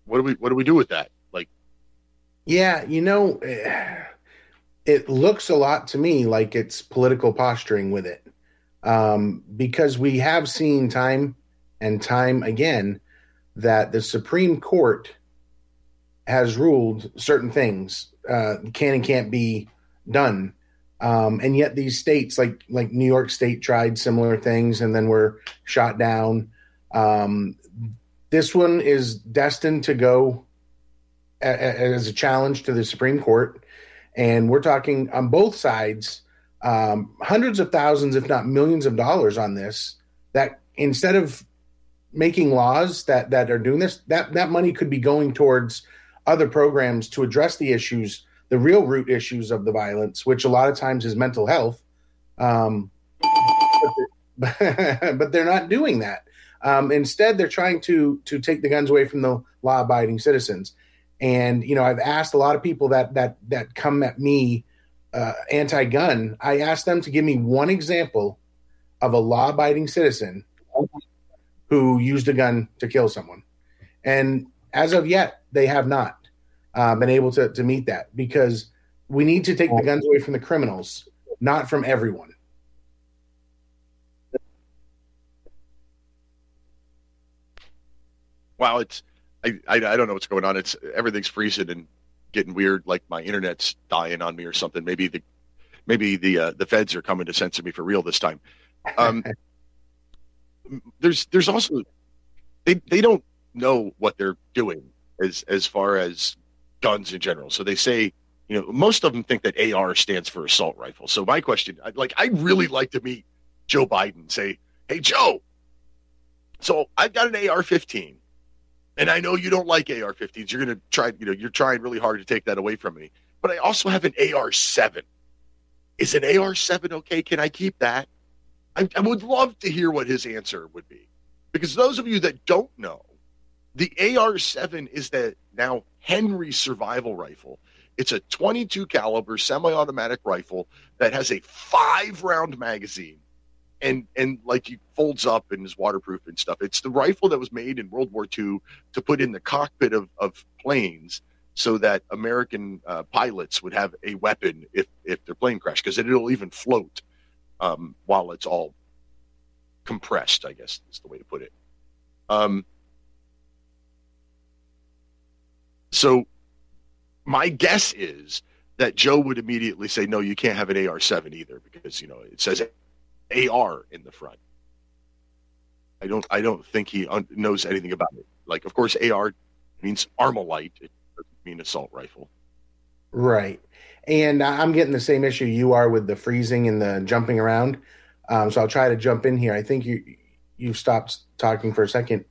B: What do we what do we do with that? Like,
I: Yeah, you know, it looks a lot to me like it's political posturing with it. Um, because we have seen time and time again that the Supreme Court has ruled certain things uh, can and can't be done. Um, and yet these states, like like New York State, tried similar things and then were shot down. Um, this one is destined to go a- a- as a challenge to the Supreme Court, and we're talking on both sides um, hundreds of thousands, if not millions, of dollars on this. That instead of making laws that that are doing this, that that money could be going towards other programs to address the issues, the real root issues of the violence, which a lot of times is mental health. Um, but, they're, not doing that. Um, instead, they're trying to to take the guns away from the law-abiding citizens. And you know, I've asked a lot of people that that that come at me uh, anti-gun. I asked them to give me one example of a law-abiding citizen who used a gun to kill someone, and as of yet, they have not uh, been able to, to meet that because we need to take the guns away from the criminals, not from everyone.
B: wow, it's I, I I don't know what's going on. It's everything's freezing and getting weird. Like my internet's dying on me or something. Maybe the maybe the uh, the feds are coming to censor me for real this time. Um, there's there's also they they don't know what they're doing as as far as guns in general. So they say you know, most of them think that AR stands for assault rifle. So my question, I'd like, I really mm-hmm. like to meet Joe Biden. Say, hey Joe, so I've got an AR-15, and I know you don't like AR-15s. You're going to try, you know, you're trying really hard to take that away from me. But I also have an AR-7. Is an AR-7 okay? Can I keep that? I, I would love to hear what his answer would be, because those of you that don't know, the AR-7 is the now Henry survival rifle. It's a 22 caliber semi-automatic rifle that has a five round magazine and and like he folds up and is waterproof and stuff. It's the rifle that was made in World War II to put in the cockpit of, of planes so that American uh, pilots would have a weapon if if their plane crashed because it'll even float um, while it's all compressed. I guess is the way to put it. Um, so my guess is that Joe would immediately say, "No, you can't have an AR-7 either because you know it says AR in the front." I don't. I don't think he un- knows anything about it. Like, of course, AR means Armalite. It doesn't mean assault rifle.
I: Right. And I'm getting the same issue you are with the freezing and the jumping around. Um, so I'll try to jump in here. I think you you stopped talking for a second,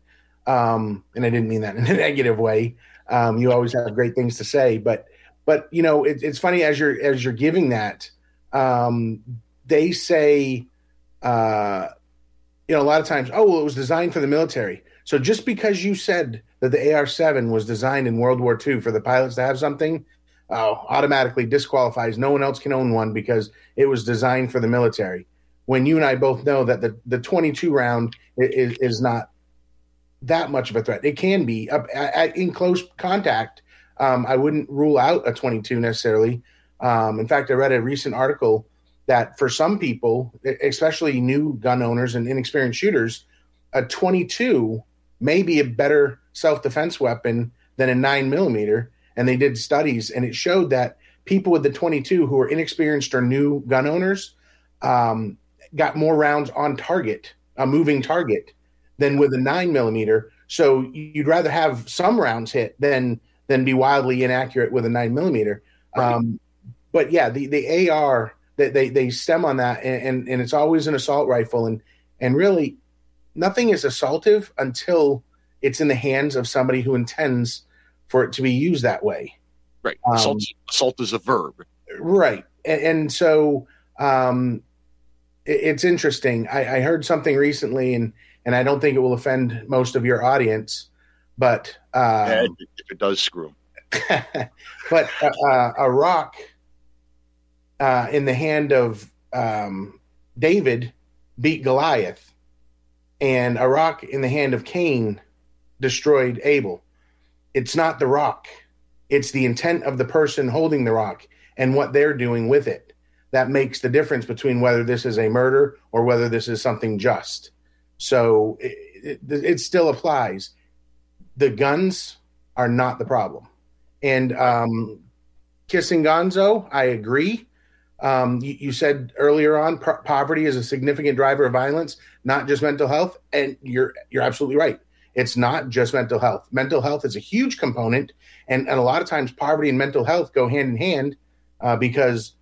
I: um, and I didn't mean that in a negative way. Um, you always have great things to say, but but you know it, it's funny as you're as you're giving that, um, they say, uh, you know, a lot of times, oh, well, it was designed for the military. So just because you said that the AR-7 was designed in World War II for the pilots to have something, uh, automatically disqualifies. No one else can own one because it was designed for the military. When you and I both know that the the 22 round is, is not that much of a threat. It can be up at, in close contact. Um, I wouldn't rule out a 22 necessarily. Um, in fact, I read a recent article that for some people, especially new gun owners and inexperienced shooters, a 22 may be a better self defense weapon than a nine millimeter. And they did studies, and it showed that people with the 22 who are inexperienced or new gun owners um, got more rounds on target, a moving target, than with a nine millimeter. So you'd rather have some rounds hit than than be wildly inaccurate with a nine millimeter. Right. Um, but yeah, the the AR they, they they stem on that, and, and and it's always an assault rifle, and and really nothing is assaultive until it's in the hands of somebody who intends for it to be used that way.
B: Right. Assault, um, assault is a verb.
I: Right. And, and so um, it, it's interesting. I, I, heard something recently, and and I don't think it will offend most of your audience, but uh,
B: yeah, if it does, screw
I: but uh, uh, a rock uh, in the hand of um, David beat Goliath, and a rock in the hand of Cain destroyed Abel. It's not the rock, it's the intent of the person holding the rock and what they're doing with it that makes the difference between whether this is a murder or whether this is something just. So it, it, it still applies. The guns are not the problem. And um, kissing Gonzo, I agree. Um, you, you, said earlier on, poverty is a significant driver of violence, not just mental health, and you're you're absolutely right. It's not just mental health. Mental health is a huge component, and, and a lot of times poverty and mental health go hand in hand uh, because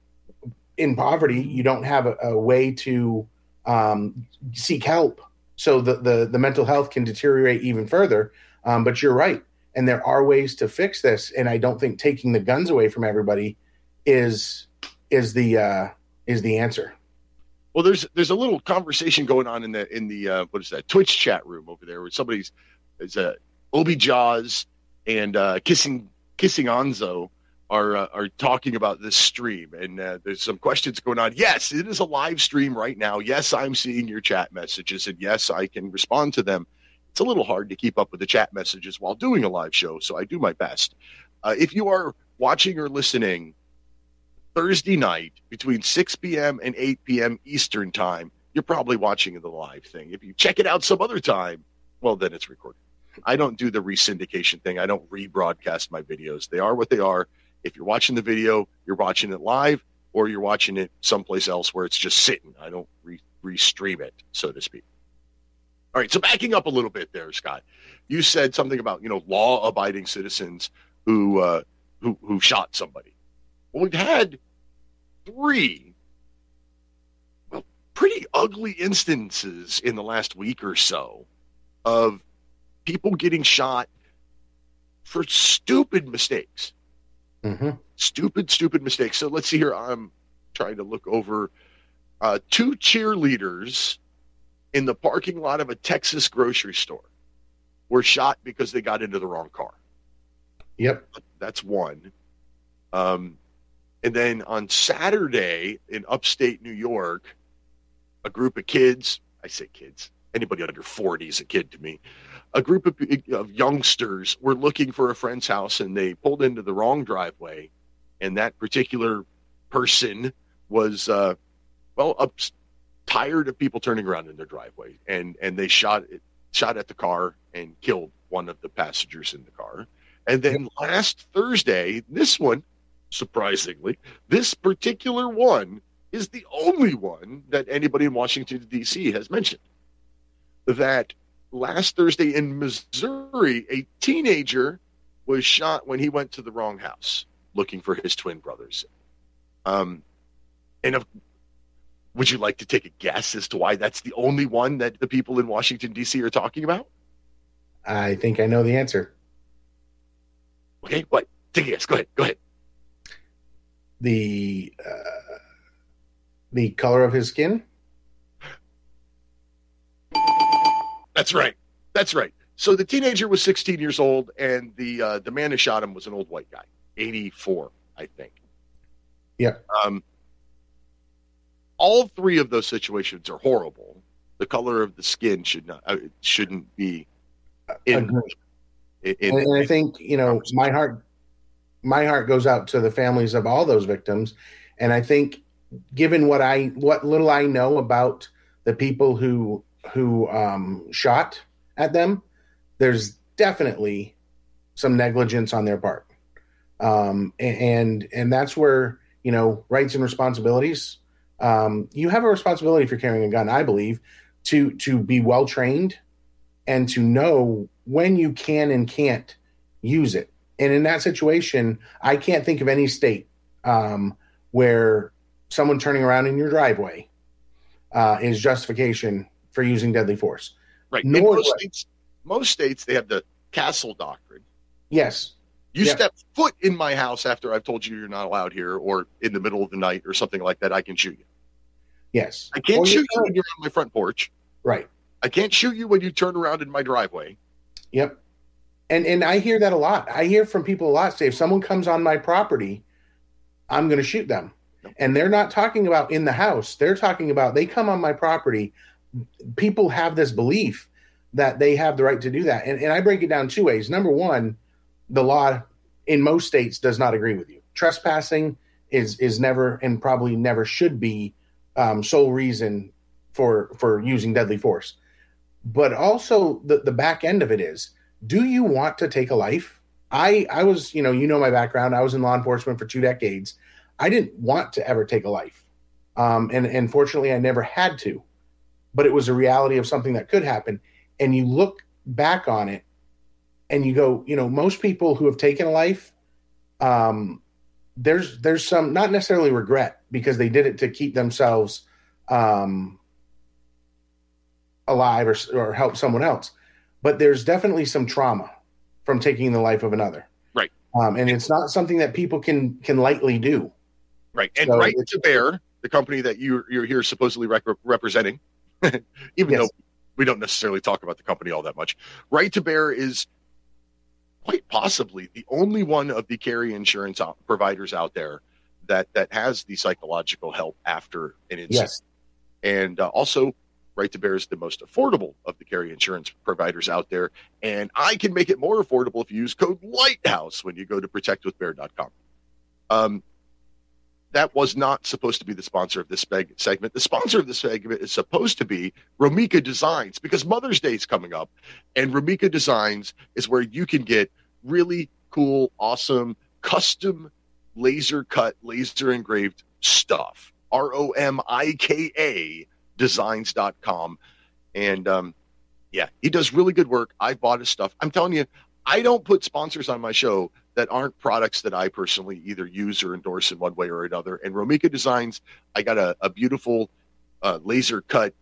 I: in poverty you don't have a, a way to um, seek help, so the, the the mental health can deteriorate even further. Um, but you're right, and there are ways to fix this, and I don't think taking the guns away from everybody is is the uh, is the answer.
B: Well, there's there's a little conversation going on in the in the uh, what is that Twitch chat room over there where somebody's is a uh, Obi Jaws and uh, kissing kissing Anzo are uh, are talking about this stream and uh, there's some questions going on. Yes, it is a live stream right now. Yes, I'm seeing your chat messages and yes, I can respond to them. It's a little hard to keep up with the chat messages while doing a live show, so I do my best. Uh, if you are watching or listening Thursday night between 6 p.m. and 8 p.m. Eastern time, you're probably watching the live thing. If you check it out some other time, well, then it's recorded. I don't do the resyndication thing. I don't rebroadcast my videos. They are what they are. If you're watching the video, you're watching it live or you're watching it someplace else where it's just sitting. I don't re- restream it, so to speak. All right, so backing up a little bit there, Scott, you said something about you know law-abiding citizens who uh, who who shot somebody. Well, we've had three, well, pretty ugly instances in the last week or so of people getting shot for stupid mistakes.
I: Mm-hmm.
B: Stupid, stupid mistake. So let's see here. I'm trying to look over uh, two cheerleaders in the parking lot of a Texas grocery store were shot because they got into the wrong car.
I: Yep.
B: That's one. Um, and then on Saturday in upstate New York, a group of kids, I say kids, anybody under 40 is a kid to me, a group of, of youngsters were looking for a friend's house and they pulled into the wrong driveway. And that particular person was, uh, well, up, tired of people turning around in their driveway. And, and they shot, shot at the car and killed one of the passengers in the car. And then last Thursday, this one, surprisingly, this particular one is the only one that anybody in Washington, D.C. has mentioned. That last Thursday in Missouri, a teenager was shot when he went to the wrong house looking for his twin brothers. Um, and if, would you like to take a guess as to why that's the only one that the people in Washington, D.C. are talking about?
I: I think I know the answer.
B: Okay, what? Take a guess. Go ahead. Go ahead.
I: The uh, the color of his skin.
B: That's right. That's right. So the teenager was 16 years old, and the uh, the man who shot him was an old white guy, 84, I think.
I: Yeah.
B: Um, all three of those situations are horrible. The color of the skin should not uh, shouldn't be in, in, in-
I: and I think you know my heart, my heart goes out to the families of all those victims, and I think, given what I what little I know about the people who who um, shot at them, there's definitely some negligence on their part, um, and and that's where you know rights and responsibilities. Um, you have a responsibility if you're carrying a gun, I believe, to to be well trained and to know when you can and can't use it. And in that situation, I can't think of any state um, where someone turning around in your driveway uh, is justification for using deadly force.
B: right.
I: Nor
B: most states, most states they have the castle doctrine.
I: Yes,
B: You
I: Yeah.
B: step foot in my house after I've told you you're not allowed here, or in the middle of the night, or something like that, I can shoot you.
I: yes.
B: I can't
I: Or
B: shoot you when you're on my front porch.
I: Right.
B: I can't shoot you when you turn around in my driveway.
I: Yep. And and I hear that a lot. I hear from people a lot say if someone comes on my property, I'm going to shoot them. And they're not talking about in the house. They're talking about they come on my property. People have this belief that they have the right to do that. And, and I break it down two ways. Number one, the law in most states does not agree with you. Trespassing is is never and probably never should be um, sole reason for for using deadly force. But also the the back end of it is, do you want to take a life? I I was you know you know my background. I was in law enforcement for two decades. I didn't want to ever take a life, um, and and fortunately I never had to. But it was a reality of something that could happen. And you look back on it, and you go, you know, most people who have taken a life, um, there's there's some not necessarily regret because they did it to keep themselves um, alive or, or help someone else, but there's definitely some trauma from taking the life of another.
B: Right.
I: Um, and it's not something that people can can lightly do.
B: Right. And
I: So
B: Right to Bear, the company that you, you're here supposedly rec- representing, even
I: Yes.
B: though we don't necessarily talk about the company all that much, Right to Bear is quite possibly the only one of the carry insurance providers out there that, that has the psychological help after an incident.
I: Yes.
B: And uh, also, Right to Bear is the most affordable of the carry insurance providers out there. And I can make it more affordable if you use code Lighthouse when you go to protectwithbear.com. Um, that was not supposed to be the sponsor of this segment. The sponsor of this segment is supposed to be Romika Designs because Mother's Day is coming up. And Romika Designs is where you can get really cool, awesome, custom laser cut, laser engraved stuff. R O M I K A designs.com. And um, yeah, he does really good work. I bought his stuff. I'm telling you, I don't put sponsors on my show that aren't products that I personally either use or endorse in one way or another. And Romika Designs, I got a, a beautiful uh, laser cut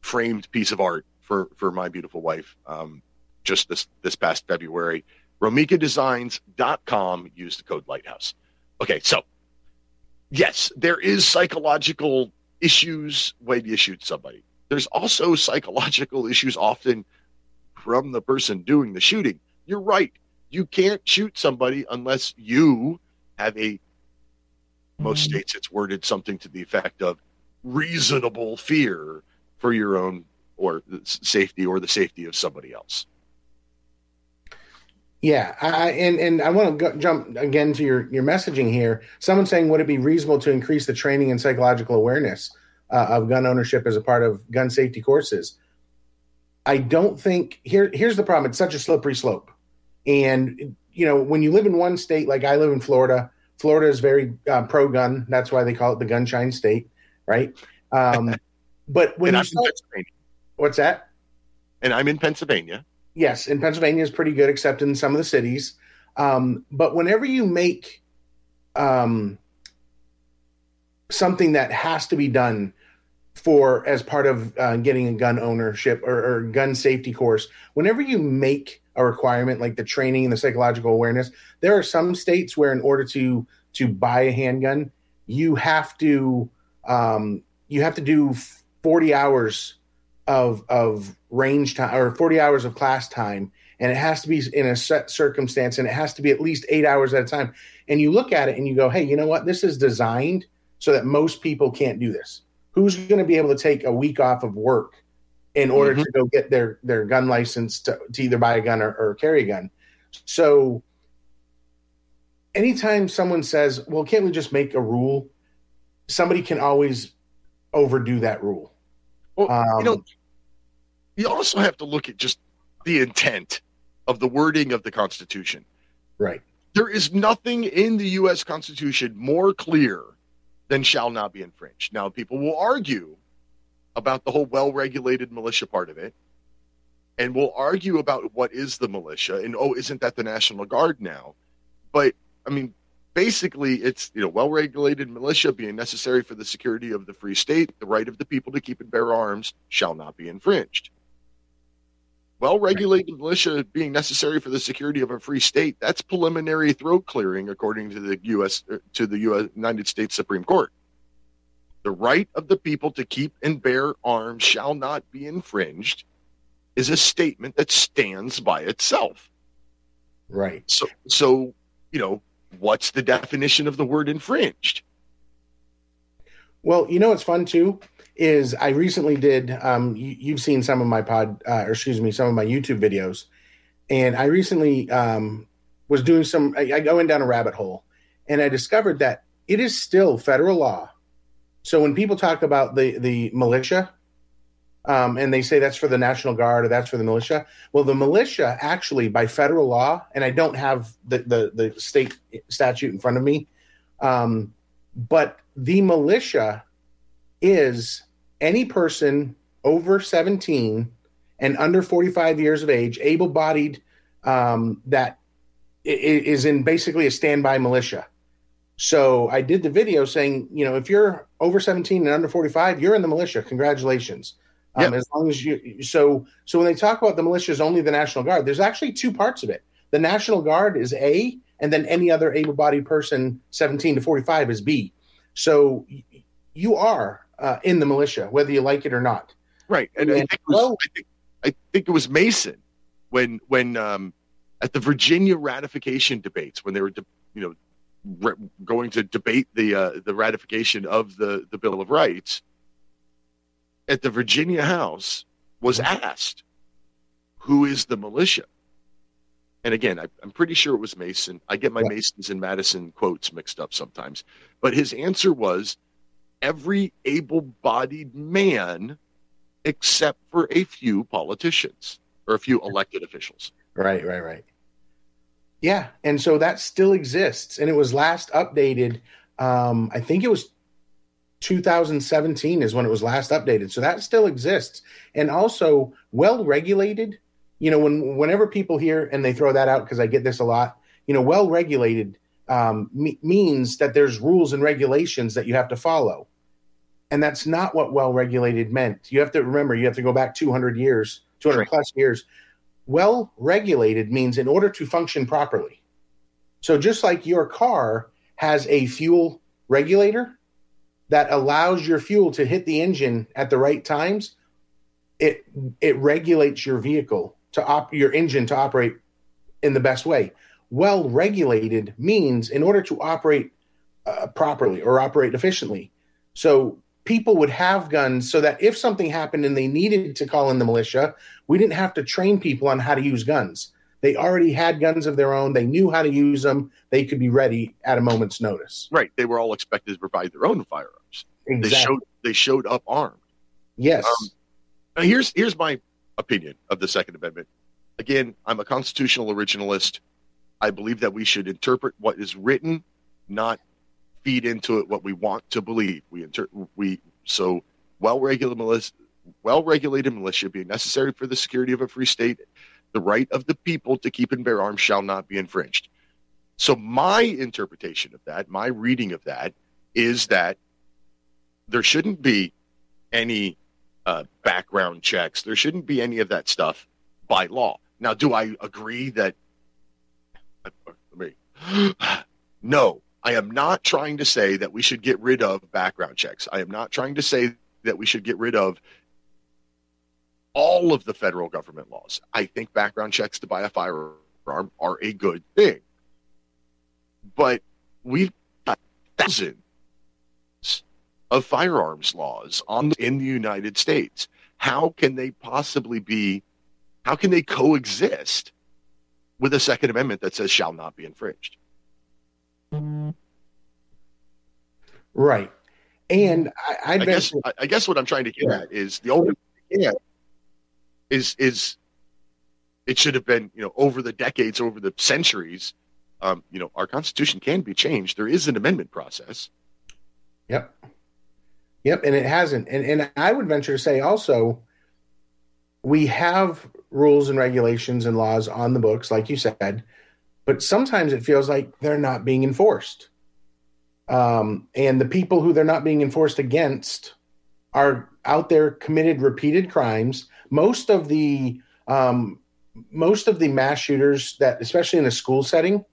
B: framed piece of art for for my beautiful wife um, just this this past February. RomikaDesigns.com. Use the code Lighthouse. Okay, so yes, there is psychological issues when you shoot somebody. There's also psychological issues often from the person doing the shooting. You're right. You can't shoot somebody unless you have a most states it's worded something to the effect of reasonable fear for your own or safety or the safety of somebody else.
I: Yeah, I, and and I want to go, jump again to your your messaging here. Someone saying, would it be reasonable to increase the training and psychological awareness uh, of gun ownership as a part of gun safety courses? I don't think here. Here's the problem: it's such a slippery slope, and you know when you live in one state, like I live in Florida. Florida is very uh, pro gun. That's why they call it the gunshine state, right? Um, but when you start, what's that?
B: And I'm in Pennsylvania.
I: Yes, and Pennsylvania is pretty good, except in some of the cities. Um, but whenever you make um, something that has to be done for as part of uh, getting a gun ownership or, or gun safety course, whenever you make a requirement like the training and the psychological awareness, there are some states where in order to to buy a handgun, you have to um, you have to do 40 hours of of range time or 40 hours of class time and it has to be in a set circumstance and it has to be at least eight hours at a time. And you look at it and you go hey you know what? This is designed so that most people can't do this. Who's going to be able to take a week off of work in order
B: Mhm.
I: to go get their their gun license to, to either buy a gun or, or carry a gun so anytime someone says well can't we just make a rule somebody can always overdo that rule
B: Well,
I: Um,
B: you know, you also have to look at just the intent of the wording of the Constitution.
I: right
B: There is nothing in the U.S. Constitution more clear than shall not be infringed. Now, people will argue about the whole well regulated militia part of it, and we'll argue about what is the militia, and oh, isn't that the National Guard now? But, I mean, basically, it's, you know, well regulated militia being necessary for the security of the free state, the right of the people to keep and bear arms shall not be infringed. Well regulated militia being necessary for the security of a free state that's preliminary throat clearing according to the US uh, to the US United States Supreme Court the right of the people to keep and bear arms shall not be infringed is a statement that stands by itself
I: right
B: so so you know what's the definition of the word infringed
I: Well, you know what's fun too is I recently did. Um, you, you've seen some of my pod, uh, or excuse me, some of my YouTube videos, and I recently um, was doing some. I, I go in down a rabbit hole, and I discovered that it is still federal law. So when people talk about the the militia, um, and they say that's for the National Guard or that's for the militia, well, the militia actually by federal law, and I don't have the the, the state statute in front of me, um, but the militia is any person over 17 and under 45 years of age, able bodied, um, that is in basically a standby militia. So I did the video saying, you know, if you're over 17 and under 45, you're in the militia. Congratulations. Um,
B: Yep.
I: As long as you, so, so when they talk about the militia is only the National Guard, there's actually two parts of it. The National Guard is A, and then any other able bodied person 17 to 45 is B. So y- you are uh, in the militia, whether you like it or not.
B: Right, and I think, it was, I think I think it was Mason when when um, at the Virginia ratification debates when they were de- you know re- going to debate the uh, the ratification of the the Bill of Rights at the Virginia House was asked who is the militia, and again I, I'm pretty sure it was Mason. I get my
I: Yeah.
B: Masons and Madison quotes mixed up sometimes, but his answer was every able-bodied man except for a few politicians or a few elected officials.
I: Right, right, right. Yeah, and so that still exists, and it was last updated. Um, I think it was 2017 is when it was last updated. So that still exists, and also well regulated. You know, when whenever people hear and they throw that out because I get this a lot. you know, well regulated um, me- means that there's rules and regulations that you have to follow. And that's not what well regulated meant. You have to remember, you have to go back 200 years, 200 plus years. Well regulated means in order to function properly. So just like your car has a fuel regulator that allows your fuel to hit the engine at the right times, it it regulates your vehicle to op your engine to operate in the best way. Well regulated means in order to operate uh, properly or operate efficiently. So people would have guns so that if something happened and they needed to call in the militia, we didn't have to train people on how to use guns. They already had guns of their own. They knew how to use them. They could be ready at a moment's notice.
B: Right. They were all expected to provide their own firearms. They showed they showed up armed.
I: yes.
B: Um, Now, here's here's my opinion of the Second Amendment. Again, I'm a constitutional originalist. I believe that we should interpret what is written, not feed into it what we want to believe. We inter- we so well regulated militia, well regulated militia being necessary for the security of a free state. The right of the people to keep and bear arms shall not be infringed. So my interpretation of that, my reading of that, is that there shouldn't be any uh, background checks. There shouldn't be any of that stuff by law. Now, do I agree that? Let me. No, I am not trying to say that we should get rid of background checks. I am not trying to say that we should get rid of all of the federal government laws. I think background checks to buy a firearm are a good thing. But we've got thousands of firearms laws on in the United States. How can they possibly be? How can they coexist with a Second Amendment that says shall not be infringed?
I: Right. And I, I,
B: I guess I, I guess what I'm trying to get
I: Yeah.
B: at is the only yeah is is it should have been you know over the decades over the centuries um, you know our constitution can be changed there is an amendment process
I: Yep. Yep, and it hasn't. And and I would venture to say also we have rules and regulations and laws on the books like you said, but sometimes it feels like they're not being enforced. Um, and the people who they're not being enforced against are out there committed repeated crimes. Most of the um, most of the mass shooters that especially in a school setting,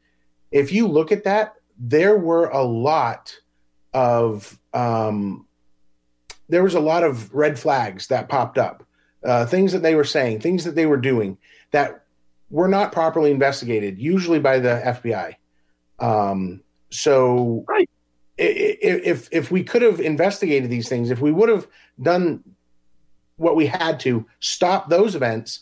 I: if you look at that, there were a lot of um, there was a lot of red flags that popped up, uh, things that they were saying, things that they were doing that were not properly investigated, usually by the FBI. Um, so,
B: Right.
I: if if we could have investigated these things, if we would have done what we had to stop those events,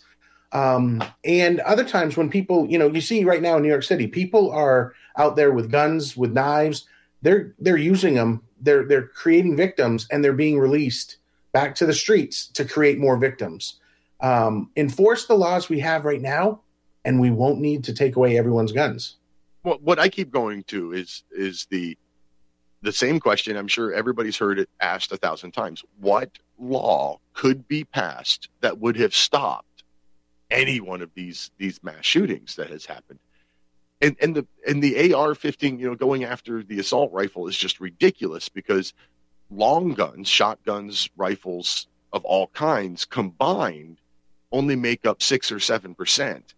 I: um, and other times when people, you know, you see right now in New York City, people are out there with guns, with knives. They're they're using them. They're they're creating victims, and they're being released back to the streets to create more victims. Um, enforce the laws we have right now, and we won't need to take away everyone's guns.
B: what, what i keep going to is is the the same question i'm sure everybody's heard it asked a thousand times what law could be passed that would have stopped any one of these these mass shootings that has happened and and the and the AR-15 you know going after the assault rifle is just ridiculous because long guns shotguns rifles of all kinds combined only make up 6 or 7%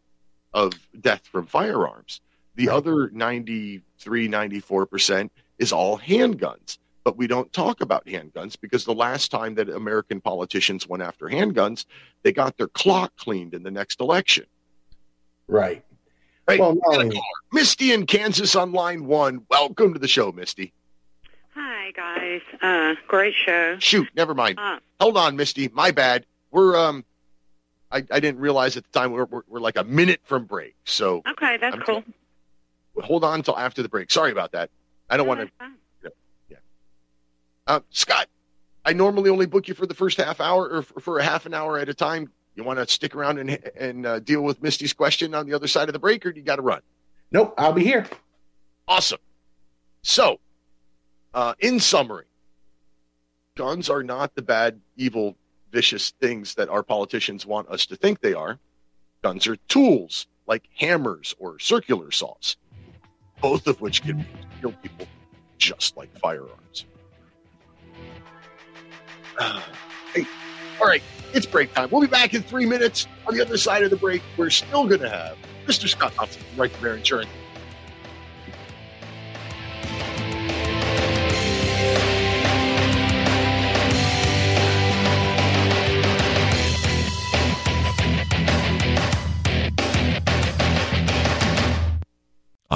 B: of death from firearms the
I: Right.
B: other 93 94% is all handguns but we don't talk about handguns because the last time that American politicians went after handguns they got their clock cleaned in the next election
I: Right.
B: Right.
I: Well, not
B: We got a
I: only-
B: caller. Misty in Kansas on line one. Welcome to the show, Misty.
J: Hi guys, uh, great show.
B: Shoot, never mind.
J: Uh,
B: Hold on, Misty. My bad. We're um, I, I didn't realize at the time we're, we're we're like a minute from break. So
J: okay, that's
B: I'm
J: cool.
B: hold on until after the break. Sorry about that. I don't want to. Yeah, Uh, Scott, I normally only book you for the first half hour or for, for a half an hour at a time. You want to stick around and and uh, deal with Misty's question on the other side of the break, or do you got to run?
I: Nope, I'll be here.
B: Awesome. So, uh, in summary, guns are not the bad, evil, vicious things that our politicians want us to think they are. Guns are tools like hammers or circular saws. both of which can kill people just like firearms. hey, all right, it's break time. We'll be back in three minutes. On the other side of the break, we're still going to have Mr. Scott Thompson Right to Bear Insurance.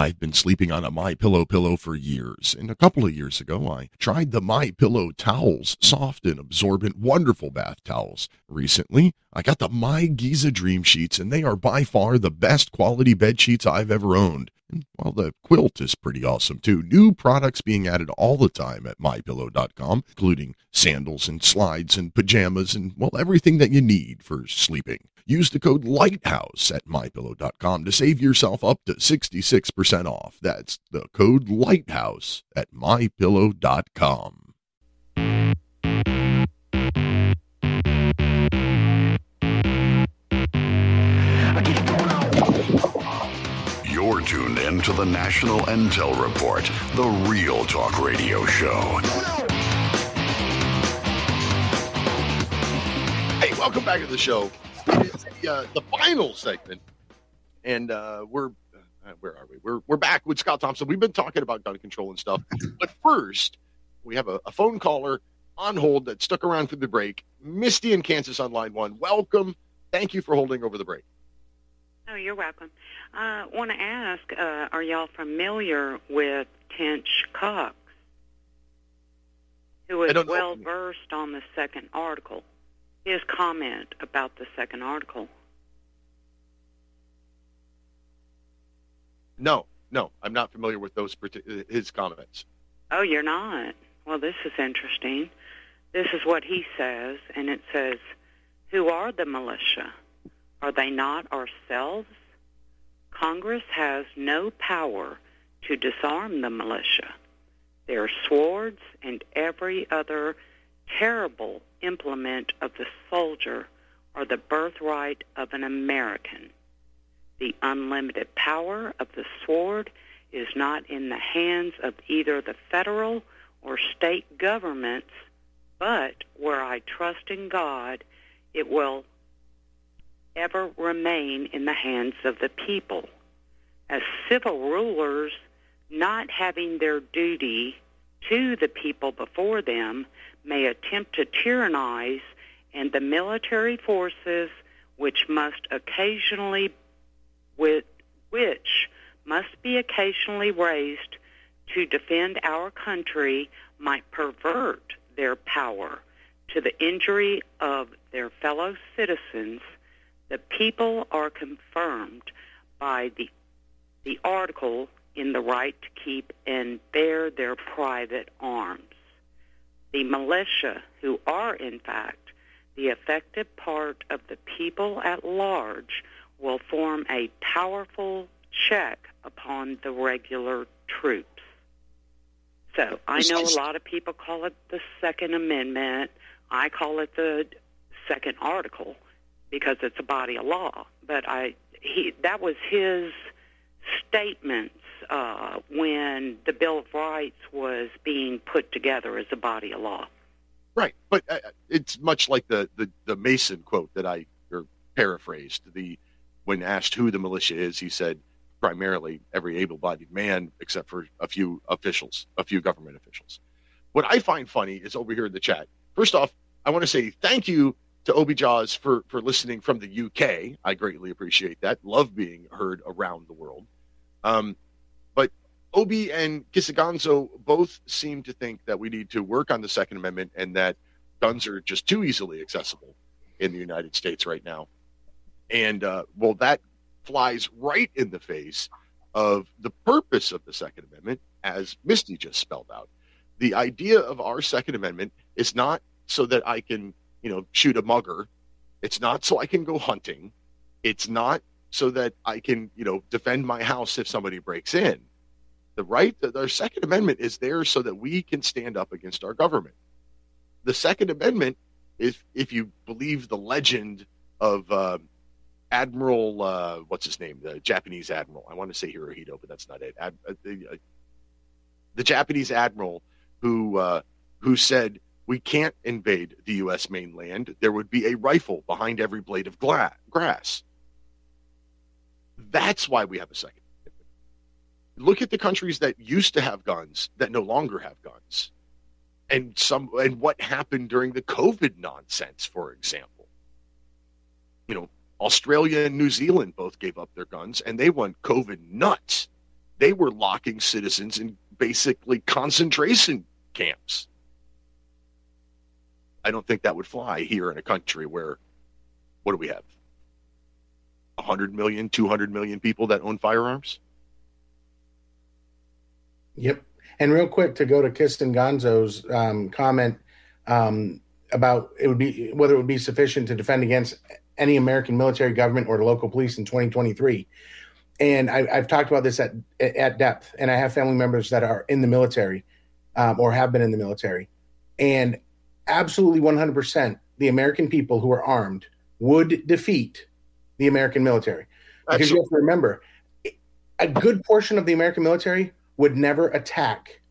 F: I've been sleeping on a My Pillow pillow for years, and a couple of years ago I tried the My Pillow towels, soft and absorbent, wonderful bath towels. Recently, I got the My Giza Dream Sheets, and they are by far the best quality bed sheets I've ever owned. And while the quilt is pretty awesome too, new products being added all the time at mypillow.com, including sandals and slides and pajamas and well everything that you need for sleeping. Use the code LIGHTHOUSE at mypillow.com to save yourself up to 66% off. That's the code LIGHTHOUSE at mypillow.com.
K: You're tuned in to the National Intel Report, the real talk radio show.
B: Hey, welcome back to the show. It's the, uh, the final segment, and uh, we're uh, where are we? We're we're back with Scott Thompson. We've been talking about gun control and stuff, but first we have a, a phone caller on hold that stuck around for the break. Misty in Kansas on line one. Welcome. Thank you for holding over the break.
J: Oh, you're welcome. I uh, want to ask, uh, are y'all familiar with Tench Coxe, who is well versed on the second article? His comment about the second article.
B: No, no, I'm not familiar with those partic- his comments.
J: Oh, you're not? Well, this is interesting. This is what he says, and it says, Who are the militia? Are they not ourselves? Congress has no power to disarm the militia. Their swords and every other terrible implement of the soldier are the birthright of an American. The unlimited power of the sword is not in the hands of either the federal or state governments, but where I trust in God, it will ever remain in the hands of the people. As civil rulers, not having their duty to the people before them may attempt to tyrannize, and the military forces, which must occasionally, with, which must be occasionally raised to defend our country, might pervert their power to the injury of their fellow citizens. The people are confirmed by the the article in the right to keep and bear their private arms. The militia, who are in fact the effective part of the people at large, will form a powerful check upon the regular troops. So I know a lot of people call it the Second Amendment. I call it the Second Article because it's a body of law. But I he that was his statements uh, when the Bill of Rights was being put together as a body of law.
B: Right, but uh, it's much like the, the the Mason quote that I or paraphrased. The when asked who the militia is, he said primarily every able-bodied man, except for a few officials, a few government officials. What I find funny is over here in the chat. First off, I want to say thank you to Obi Jaws for for listening from the UK. I greatly appreciate that. Love being heard around the world. Um, Obi and Kisaganzo both seem to think that we need to work on the Second Amendment and that guns are just too easily accessible in the United States right now. And uh, well, that flies right in the face of the purpose of the Second Amendment, as Misty just spelled out. The idea of our Second Amendment is not so that I can, you know, shoot a mugger. It's not so I can go hunting. It's not so that I can, you know, defend my house if somebody breaks in. The right, the Second Amendment is there so that we can stand up against our government. The Second Amendment, if if you believe the legend of uh, Admiral, uh, what's his name? The Japanese admiral. I want to say Hirohito, but that's not it. Ad, uh, the, uh, the Japanese admiral who uh, who said we can't invade the U.S. mainland. There would be a rifle behind every blade of gla- grass. That's why we have a second. Look at the countries that used to have guns that no longer have guns, and some and what happened during the COVID nonsense, for example. You know, Australia and New Zealand both gave up their guns, and they went COVID nuts. They were locking citizens in basically concentration camps. I don't think that would fly here in a country where, what do we have? 100 million, 200 million people that own firearms?
I: Yep. And real quick to go to Kiston Gonzo's um, comment um, about it would be whether it would be sufficient to defend against any American military government or local police in 2023. And I, have talked about this at at depth, and I have family members that are in the military um, or have been in the military, and absolutely 100% the American people who are armed would defeat the American military. Because you have to remember, a good portion of the American military would never attack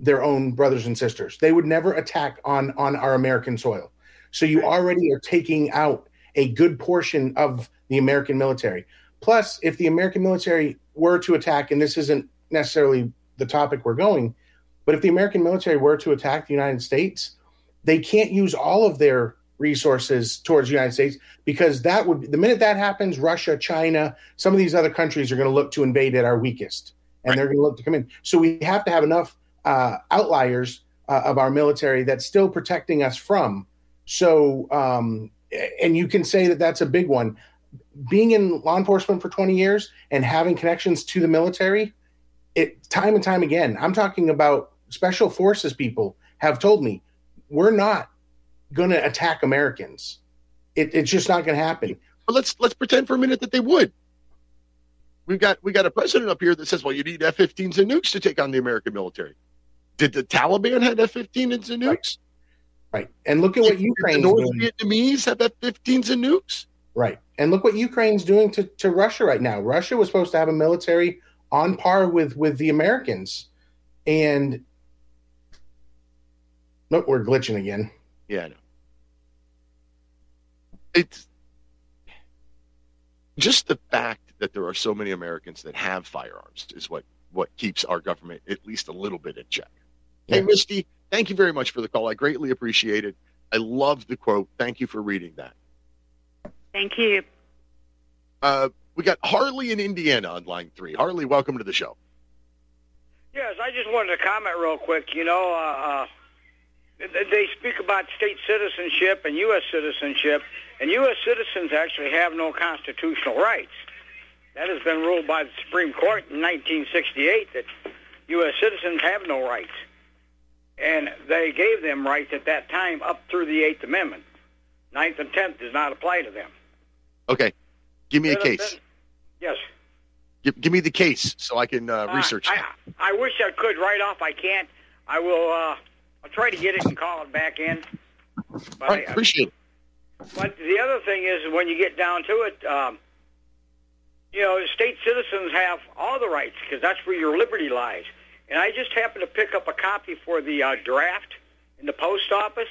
I: their own brothers and sisters. They would never attack on on our American soil. So you already are taking out a good portion of the American military. Plus, if the American military were to attack, and this isn't necessarily the topic we're going, but if the American military were to attack the United States, they can't use all of their resources towards the United States because that would the minute that happens, Russia, China, some of these other countries are going to look to invade at our weakest, and right. they're going to look to come in. So we have to have enough uh, outliers uh, of our military that's still protecting us from. So, um, and you can say that that's a big one. Being in law enforcement for 20 years and having connections to the military, it time and time again. I'm talking about special forces people have told me we're not going to attack Americans. It, it's just not going to happen.
B: But let's let's pretend for a minute that they would. We've got we got a president up here that says, "Well, you need F-15s and nukes to take on the American military." Did the Taliban have F-15s and nukes?
I: Right. right. And look at what Ukraine.
B: The North doing. Vietnamese have F-15s and nukes.
I: Right. And look what Ukraine's doing to, to Russia right now. Russia was supposed to have a military on par with with the Americans, and look, we're glitching again.
B: Yeah, I know. It's just the fact that there are so many Americans that have firearms is what what keeps our government at least a little bit in check. Yeah. Hey, Misty, thank you very much for the call. I greatly appreciate it. I love the quote. Thank you for reading that.
J: Thank you.
B: Uh, we got Harley in Indiana on line three. Harley, welcome to the show.
L: Yes, I just wanted to comment real quick. You know, uh, uh they speak about state citizenship and U.S. citizenship, and U.S. citizens actually have no constitutional rights. That has been ruled by the Supreme Court in 1968 that U.S. citizens have no rights. And they gave them rights at that time up through the Eighth Amendment. Ninth and Tenth does not apply to them.
B: Okay. Give me a case.
L: Yes.
B: Give, give me the case so I can uh, research
L: uh, I, I, wish I could right off. I can't. I will. Uh, I'll try to get it and call it back in.
B: But right, I, appreciate it.
L: But the other thing is, when you get down to it, um, you know, state citizens have all the rights because that's where your liberty lies. And I just happened to pick up a copy for the uh, draft in the post office.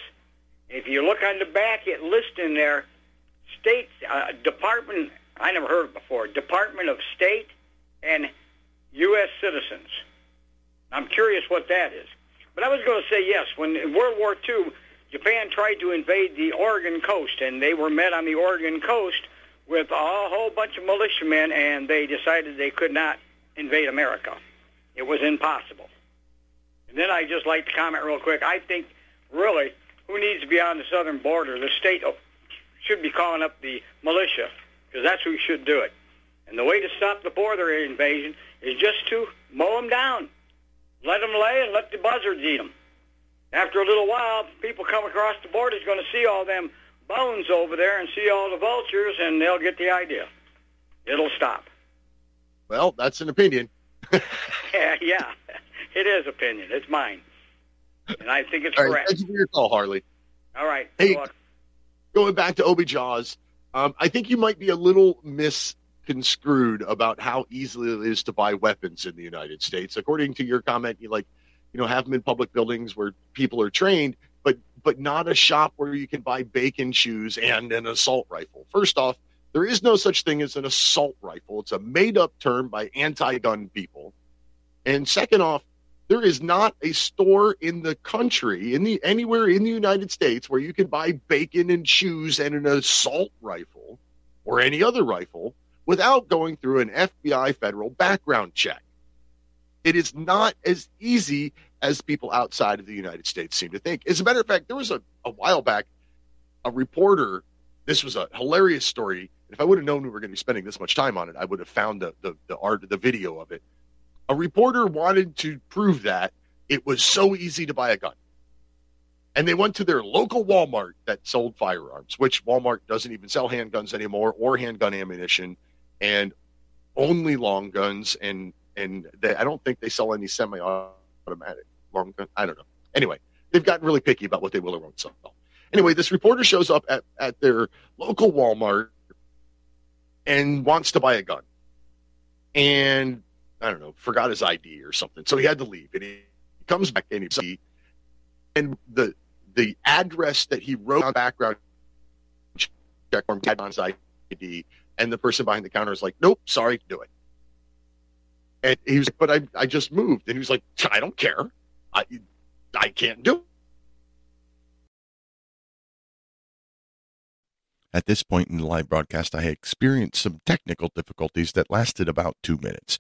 L: If you look on the back, it lists in there state uh, department. I never heard it before. Department of State and U.S. citizens. I'm curious what that is. But I was going to say yes. When in World War II, Japan tried to invade the Oregon coast, and they were met on the Oregon coast with a whole bunch of militiamen, and they decided they could not invade America. It was impossible. And then I just like to comment real quick. I think really who needs to be on the southern border? The state should be calling up the militia because that's who should do it. And the way to stop the border invasion is just to mow them down. Let them lay and let the buzzards eat them. After a little while, people come across the border is going to see all them bones over there and see all the vultures, and they'll get the idea. It'll stop.
B: Well, that's an opinion.
L: yeah, yeah, it is opinion. It's mine, and I think it's
B: all
L: correct.
B: Right, thank you for your call, Harley.
L: All right.
B: Hey, going back to Obi Jaws, Um, I think you might be a little misconstrued about how easily it is to buy weapons in the United States. According to your comment, you like, you know, have them in public buildings where people are trained, but but not a shop where you can buy bacon shoes and an assault rifle. First off, there is no such thing as an assault rifle. It's a made up term by anti gun people. And second off, there is not a store in the country, in the anywhere in the United States, where you can buy bacon and shoes and an assault rifle or any other rifle without going through an FBI federal background check. It is not as easy as people outside of the United States seem to think. As a matter of fact, there was a, a while back a reporter. This was a hilarious story. If I would have known we were going to be spending this much time on it, I would have found the the, the art, the video of it. A reporter wanted to prove that it was so easy to buy a gun. And they went to their local Walmart that sold firearms, which Walmart doesn't even sell handguns anymore or handgun ammunition and only long guns and and they, I don't think they sell any semi-automatic long. I don't know. Anyway, they've gotten really picky about what they will or won't sell. Anyway, this reporter shows up at, at their local Walmart and wants to buy a gun. And I don't know, forgot his ID or something. So he had to leave. And he comes back and he and the the address that he wrote on background check form had on his ID, and the person behind the counter is like, "Nope, sorry, do it." And he was like, "But I I just moved," and he was like, "I don't care, I I can't do."
F: At this point in the live broadcast, I experienced some technical difficulties that lasted about two minutes.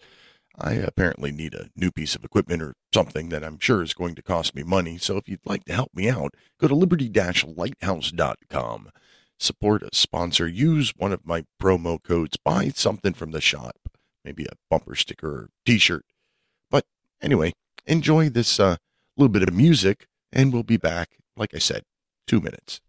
F: I apparently need a new piece of equipment or something that I'm sure is going to cost me money. So if you'd like to help me out, go to liberty-lighthouse.com. Support a sponsor. Use one of my promo codes. Buy something from the shop, maybe a bumper sticker or T-shirt. But anyway, enjoy this uh, little bit of music, and we'll be back. Like I said, two minutes.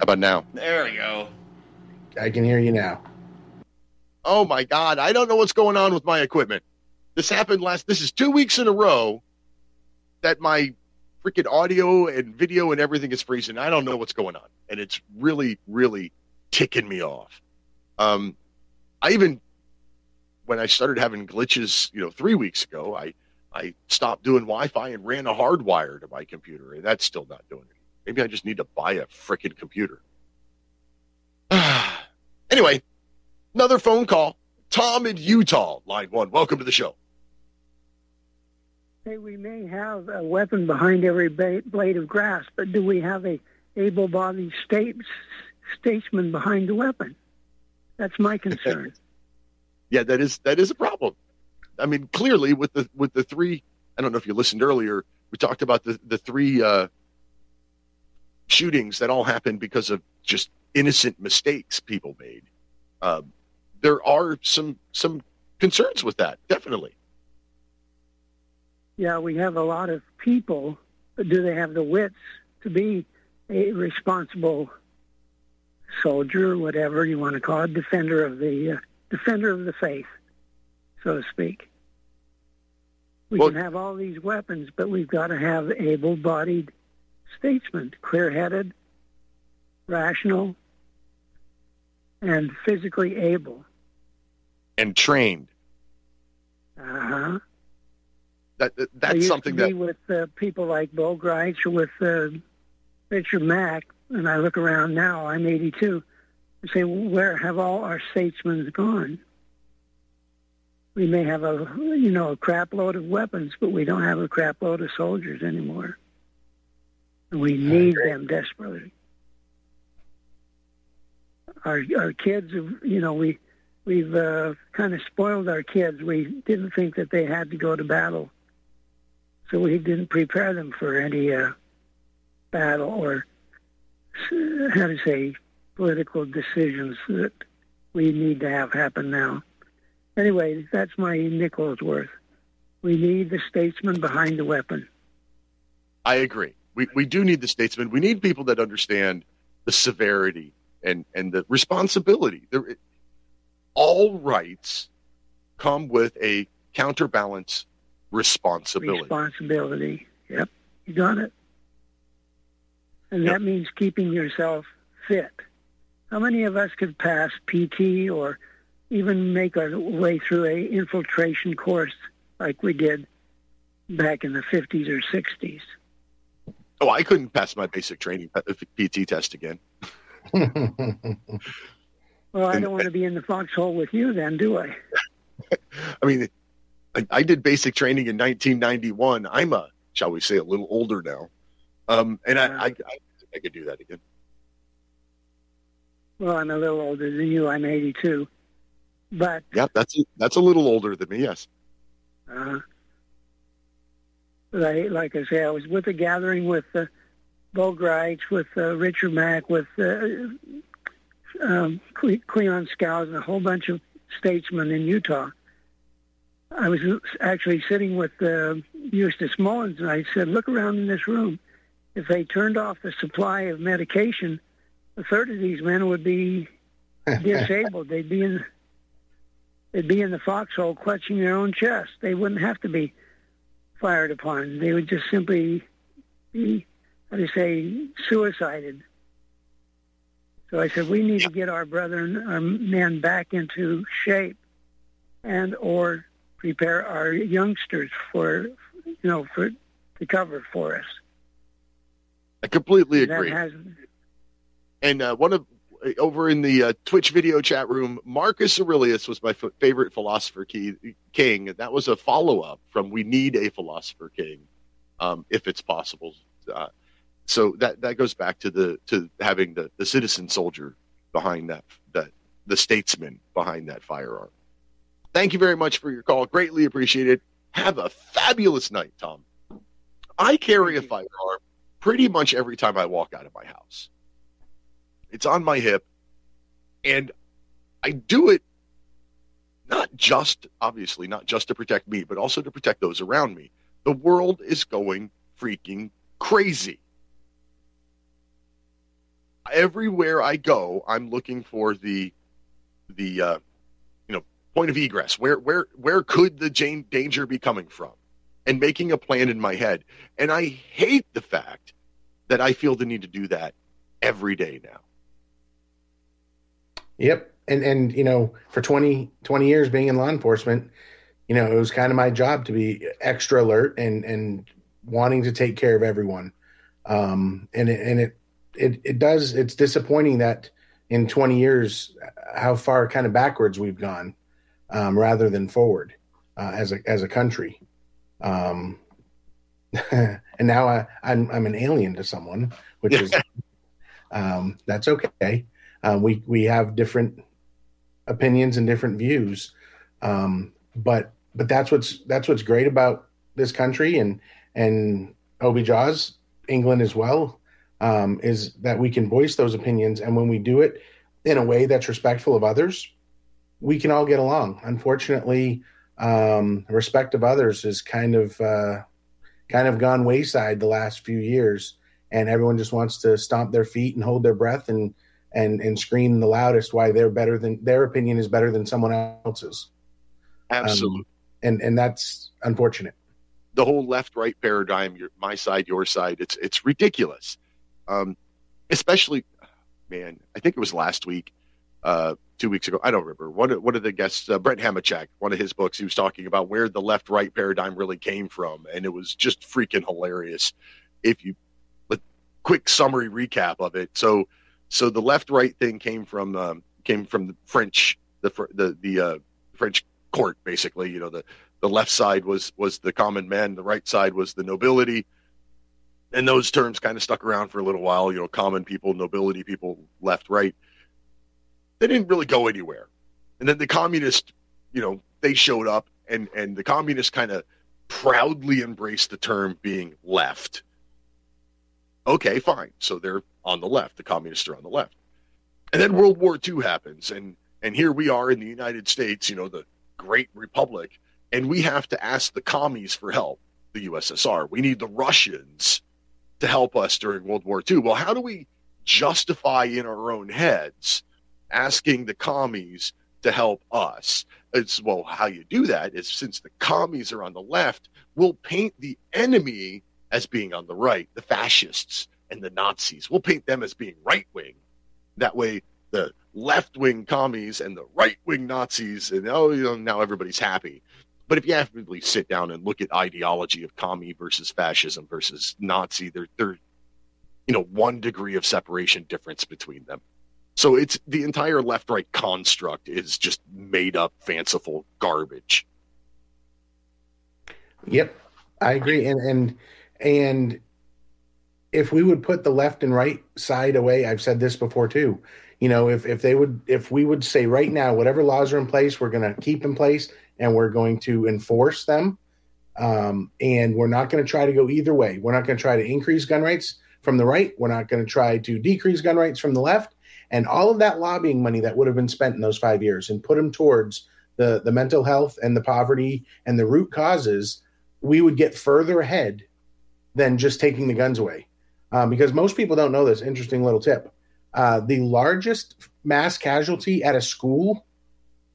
B: How about now?
M: There we go.
I: I can hear you now.
B: Oh my God. I don't know what's going on with my equipment. This happened last, this is two weeks in a row that my freaking audio and video and everything is freezing. I don't know what's going on. And it's really, really ticking me off. Um, I even, when I started having glitches, you know, three weeks ago, I, I stopped doing Wi-Fi and ran a hard wire to my computer, and that's still not doing it. Maybe I just need to buy a freaking computer. anyway, another phone call. Tom in Utah, line one. Welcome to the show.
N: Hey, we may have a weapon behind every blade of grass, but do we have a able-bodied state statesman behind the weapon? That's my concern.
B: Yeah, that is that is a problem. I mean, clearly with the with the three. I don't know if you listened earlier. We talked about the the three uh, shootings that all happened because of just innocent mistakes people made. Uh, there are some some concerns with that, definitely.
N: yeah, we have a lot of people, but do they have the wits to be a responsible soldier, whatever you want to call it, defender of the uh, defender of the faith, so to speak? We
B: Well-
N: can have all these weapons, but we've got to have able-bodied statesmen, clear-headed, rational, and physically able.
B: and trained.
N: Uh-huh.
B: That, that
N: I
B: that's
N: used
B: something
N: to be
B: that
N: with uh, people like Bo Gritz or with uh, Richard Mack, and I look around now. I'm 82. I say, where have all our statesmen gone? We may have a you know a crap load of weapons, but we don't have a crap load of soldiers anymore. And we need them desperately. Our our kids, have- you know, we we've uh, kind of spoiled our kids. We didn't think that they had to go to battle so we didn't prepare them for any uh, battle or how to say political decisions that we need to have happen now. Anyway, that's my nickel's worth. We need the statesman behind the weapon.
B: I agree. We we do need the statesmen. We need people that understand the severity and and the responsibility. There, all rights come with a counterbalance responsibility.
N: Responsibility. Yep, you got it. And that means keeping yourself fit. How many of us could pass PT or even make our way through a infiltration course like we did back in the 50s or 60s?
B: Oh, I couldn't pass my basic training PT test again.
N: Well, I don't want to be in the foxhole with you then, do I?
B: I mean, I, I did basic training in 1991. I'm a, shall we say, a little older now, um, and I, I, I, I could do that again.
N: Well, I'm a little older than you. I'm 82. But
B: Yeah, that's that's a little older than me. Yes.
N: Uh, but like I say, I was with a gathering with uh, Bo Gritz, with uh, Richard Mack, with uh, um, Cleon Skousen, and a whole bunch of statesmen in Utah. I was actually sitting with uh, Eustace Mullins, and I said, "Look around in this room. If they turned off the supply of medication, a third of these men would be disabled. They'd be in they'd be in the foxhole clutching their own chest. They wouldn't have to be fired upon. They would just simply be, how do you say, suicided. So I said, we need to get our brethren, our men back into shape and or prepare our youngsters for, you know, for to cover for us.
B: I completely
N: That
B: agree.
N: has,
B: And uh, one of over in the uh, Twitch video chat room, Marcus Aurelius was my f- favorite philosopher key, king. That was a follow up from "We Need a Philosopher King," um, if it's possible. Uh, so that that goes back to the to having the the citizen soldier behind that that the statesman behind that firearm. Thank you very much for your call. Greatly appreciated. Have a fabulous night, Tom. I carry a firearm pretty much every time I walk out of my house. It's on my hip, and I do it not just, obviously, not just to protect me, but also to protect those around me. The world is going freaking crazy. Everywhere I go, I'm looking for the the uh, you know point of egress. Where where where could the danger be coming from? And making a plan in my head. And I hate the fact that I feel the need to do that every day now.
I: Yep. And and you know, for 20, 20 years being in law enforcement, you know, it was kind of my job to be extra alert and and wanting to take care of everyone. Um and it and it it it does it's disappointing that in 20 years how far kind of backwards we've gone um rather than forward uh, as a as a country. Um and now I, I'm I'm an alien to someone, which is um, that's okay. Uh, we we have different opinions and different views, um, but but that's what's that's what's great about this country and and Obi Jaws, England as well, um, is that we can voice those opinions, and when we do it in a way that's respectful of others, we can all get along. Unfortunately, um, respect of others is kind of uh, kind of gone wayside the last few years, and everyone just wants to stomp their feet and hold their breath and and and scream the loudest why they're better than their opinion is better than someone else's.
B: Absolutely.
I: Um, and and that's unfortunate.
B: the whole left right paradigm your my side your side it's it's ridiculous um especially man i think it was last week uh two weeks ago i don't remember one of, one of the guests uh, brent hamachek one of his books he was talking about where the left right paradigm really came from and it was just freaking hilarious if you quick summary recap of it so so the left right thing came from um, came from the french the the the uh, french court basically you know the the left side was was the common man the right side was the nobility. And those terms kind of stuck around for a little while you know common people nobility people left right. They didn't really go anywhere. And then the communist you know they showed up and and the communists kind of proudly embraced the term being left. Okay fine. So they're on the left the communists are on the left. And then world war ii happens and and here we are in the united states you know the great republic and we have to ask the commies for help the ussr we need the russians to help us during world war ii well how do we justify in our own heads asking the commies to help us? It's well how you do that is since the commies are on the left we'll paint the enemy as being on the right the fascists and the nazis. We'll paint them as being right wing that way the left wing commies and the right wing nazis and oh you know now everybody's happy. But if you actually sit down and look at ideology of commie versus fascism versus nazi they're they're you know one degree of separation difference between them. So it's the entire left right construct is just made up fanciful garbage.
I: Yep, I agree. And and and if we would put the left and right side away, I've said this before too. You know, if if they would, if we would say right now, whatever laws are in place, we're going to keep in place and we're going to enforce them. Um, and we're not going to try to go either way. We're not going to try to increase gun rights from the right. We're not going to try to decrease gun rights from the left. And all of that lobbying money that would have been spent in those five years and put them towards the the mental health and the poverty and the root causes, we would get further ahead than just taking the guns away. Um, because most people don't know this. Interesting little tip. Uh, the largest mass casualty at a school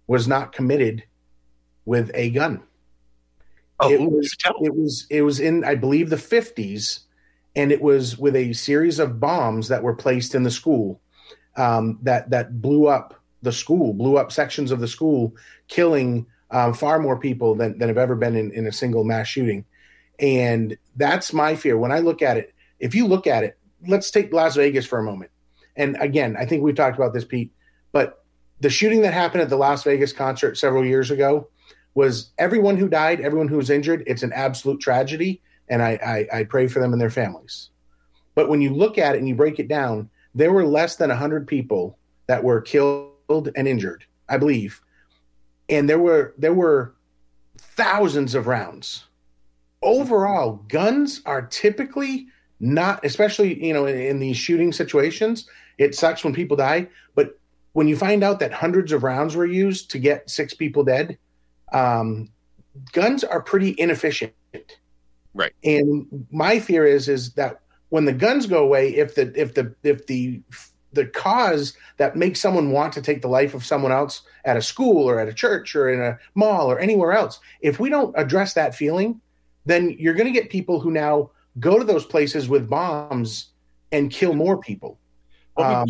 I: was not committed with a gun.
B: Oh,
I: it was it was it was in I believe the 50s, and it was with a series of bombs that were placed in the school um, that that blew up the school, blew up sections of the school, killing um, far more people than, than have ever been in, in a single mass shooting. And that's my fear. When I look at it, if you look at it, let's take Las Vegas for a moment. And again, I think we've talked about this, Pete, but the shooting that happened at the Las Vegas concert several years ago was everyone who died, everyone who was injured. It's an absolute tragedy. And I, I, I pray for them and their families. But when you look at it and you break it down, there were less than 100 people that were killed and injured, I believe. And there were there were thousands of rounds. Overall, guns are typically not especially, you know, in, in these shooting situations, it sucks when people die, but when you find out that hundreds of rounds were used to get six people dead, um, guns are pretty inefficient.
B: Right.
I: And my fear is is that when the guns go away, if the if the if the the cause that makes someone want to take the life of someone else at a school or at a church or in a mall or anywhere else, if we don't address that feeling, then you're going to get people who now go to those places with bombs and kill more people.
B: Well,
I: Um,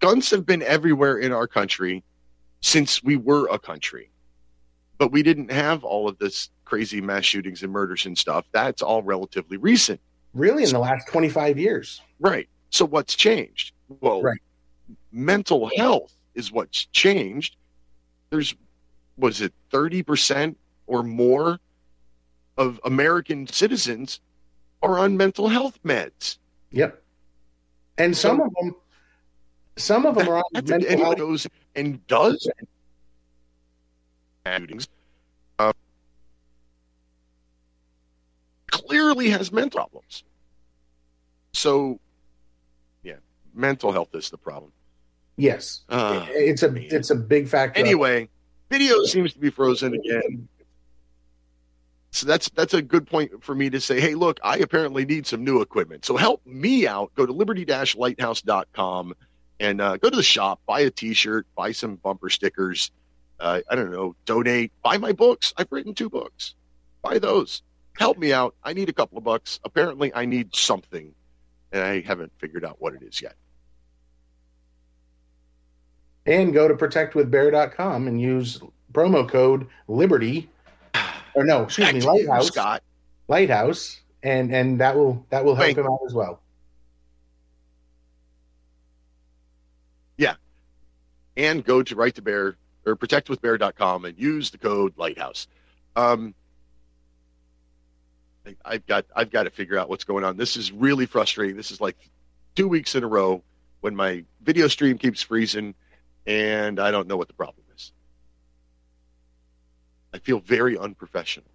B: guns have been everywhere in our country since we were a country, but we didn't have all of this crazy mass shootings and murders and stuff. That's all relatively recent.
I: really, in the last 25 years.
B: Right. So what's changed? Well,
I: Right.
B: mental health is what's changed. There's, was it 30% or more of American citizens are on mental health meds?
I: Yep. And some of them, some of them are on mental
B: anyone
I: health.
B: goes and does shootings, uh, clearly has mental problems. So, yeah, mental health is the problem.
I: Yes,
B: Uh,
I: it's a it's a big factor.
B: anyway, video seems to be frozen again. So that's that's a good point for me to say, hey, look, I apparently need some new equipment. So help me out. Go to liberty-lighthouse.com and uh, go to the shop, buy a T-shirt, buy some bumper stickers. Uh, I don't know, donate, buy my books. I've written two books. Buy those. Help me out. I need a couple of bucks. Apparently, I need something, and I haven't figured out what it is yet.
I: And go to protectwithbear.com and use promo code Liberty, or no, excuse
B: Back
I: me,
B: you,
I: Lighthouse,
B: Scott.
I: Lighthouse, and and that will that will help
B: Thank
I: him out as well.
B: Yeah. And go to right to bear or protectwithbear.com and use the code lighthouse. Um, I- I've got I've got to figure out what's going on. This is really frustrating. This is like two weeks in a row when my video stream keeps freezing and I don't know what the problem is. I feel very unprofessional.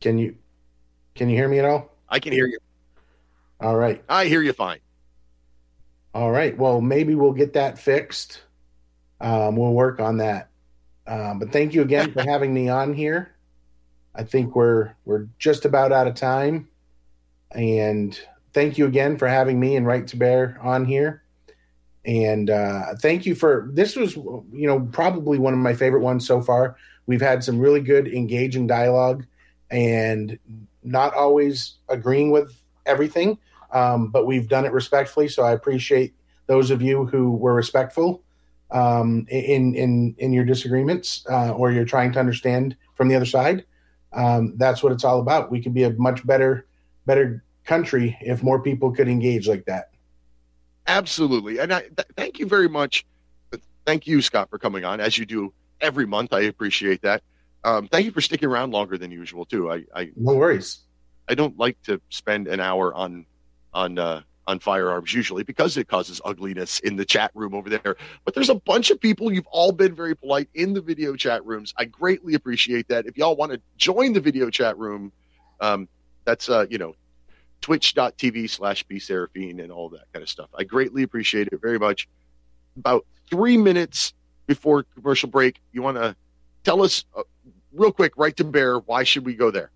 I: Can you can you hear me at all?
B: I can hear you.
I: All right.
B: I hear you fine.
I: All right. Well, maybe we'll get that fixed. Um, we'll work on that. Um, but thank you again for having me on here. I think we're we're just about out of time, and thank you again for having me and Right to Bear on here. And uh, thank you for this was you know probably one of my favorite ones so far. We've had some really good engaging dialogue, and not always agreeing with everything, um, but we've done it respectfully. So I appreciate those of you who were respectful um, in in in your disagreements uh, or you're trying to understand from the other side. Um, that's what it's all about. We could be a much better better country if more people could engage like that.
B: Absolutely. And I th- thank you very much. Thank you, Scott, for coming on as you do every month. I appreciate that. Um, thank you for sticking around longer than usual too. I, I
I: no worries.
B: I don't like to spend an hour on on uh, on firearms usually because it causes ugliness in the chat room over there. But there's a bunch of people. You've all been very polite in the video chat rooms. I greatly appreciate that. If y'all want to join the video chat room, um, that's uh, you know twitch.tv slash b serafine and all that kind of stuff. I greatly appreciate it very much. About three minutes before commercial break, you want to tell us uh, real quick, right to bear, why should we go there?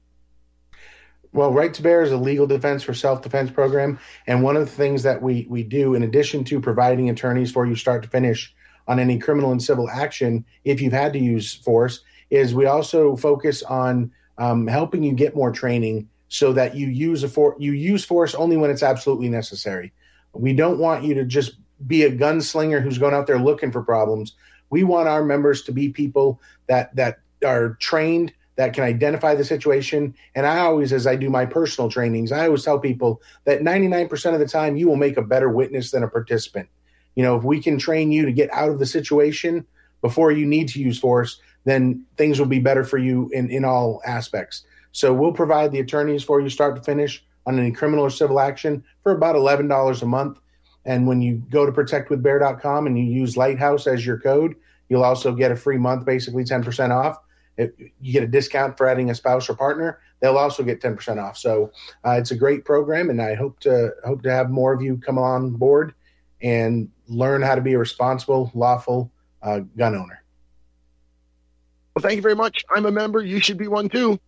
I: Well, Right to Bear is a legal defense for self defense program. And one of the things that we, we do, in addition to providing attorneys for you start to finish on any criminal and civil action, if you've had to use force, is we also focus on um, helping you get more training so that you use a for you use force only when it's absolutely necessary. We don't want you to just be a gunslinger who's going out there looking for problems. We want our members to be people that that are trained that can identify the situation. And I always, as I do my personal trainings, I always tell people that 99% of the time you will make a better witness than a participant. You know, if we can train you to get out of the situation before you need to use force, then things will be better for you in, in all aspects. So we'll provide the attorneys for you start to finish on any criminal or civil action for about $11 a month. And when you go to protectwithbear.com and you use Lighthouse as your code, you'll also get a free month, basically 10% off. If you get a discount for adding a spouse or partner, they'll also get 10% off. So uh, it's a great program, and I hope to hope to have more of you come on board and learn how to be a responsible, lawful uh, gun owner.
B: Well, thank you very much. I'm a member. You should be one too.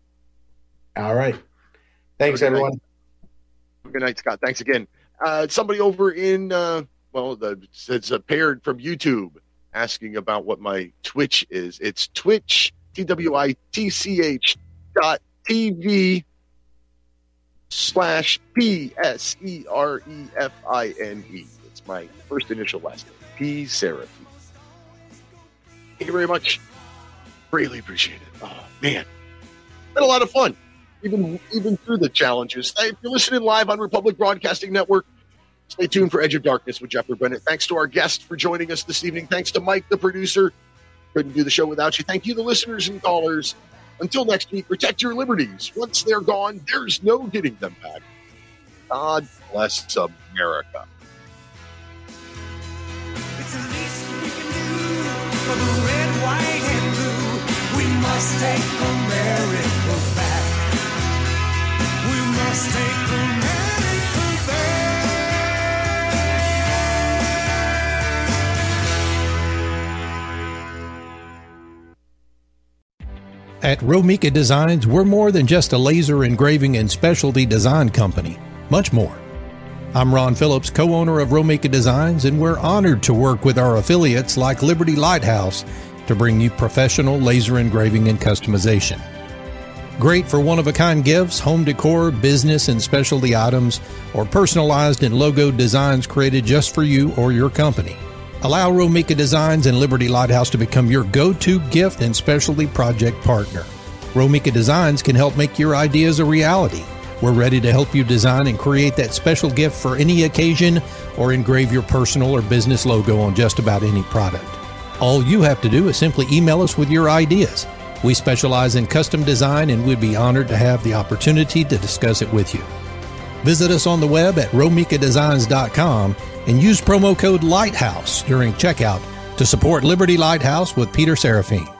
I: All right. Thanks, everyone.
B: Good night, Scott. Thanks again. Uh, somebody over in, uh, well, the, it's a paired from YouTube asking about what my Twitch is. It's Twitch, T W I T C H dot TV slash P S E R E F I N E. It's my first initial last name, P Serafine. Thank you very much. Really appreciate it. Oh, man. Been a lot of fun even even through the challenges. If you're listening live on Republic Broadcasting Network, stay tuned for Edge of Darkness with Jeffrey Bennett. Thanks to our guest for joining us this evening. Thanks to Mike, the producer. Couldn't do the show without you. Thank you, the listeners and callers. Until next week, protect your liberties. Once they're gone, there's no getting them back. God bless America.
E: For the red, white, and blue, we must take America
M: at Romika Designs, we're more than just a laser engraving and specialty design company, much more. I'm Ron Phillips, co owner of Romika Designs, and we're honored to work with our affiliates like Liberty Lighthouse to bring you professional laser engraving and customization. Great for one of a kind gifts, home decor, business and specialty items, or personalized and logo designs created just for you or your company. Allow Romika Designs and Liberty Lighthouse to become your go to gift and specialty project partner. Romika Designs can help make your ideas a reality. We're ready to help you design and create that special gift for any occasion or engrave your personal or business logo on just about any product. All you have to do is simply email us with your ideas. We specialize in custom design and we'd be honored to have the opportunity to discuss it with you. Visit us on the web at romikadesigns.com and use promo code LIGHTHOUSE during checkout to support Liberty Lighthouse with Peter Serafine.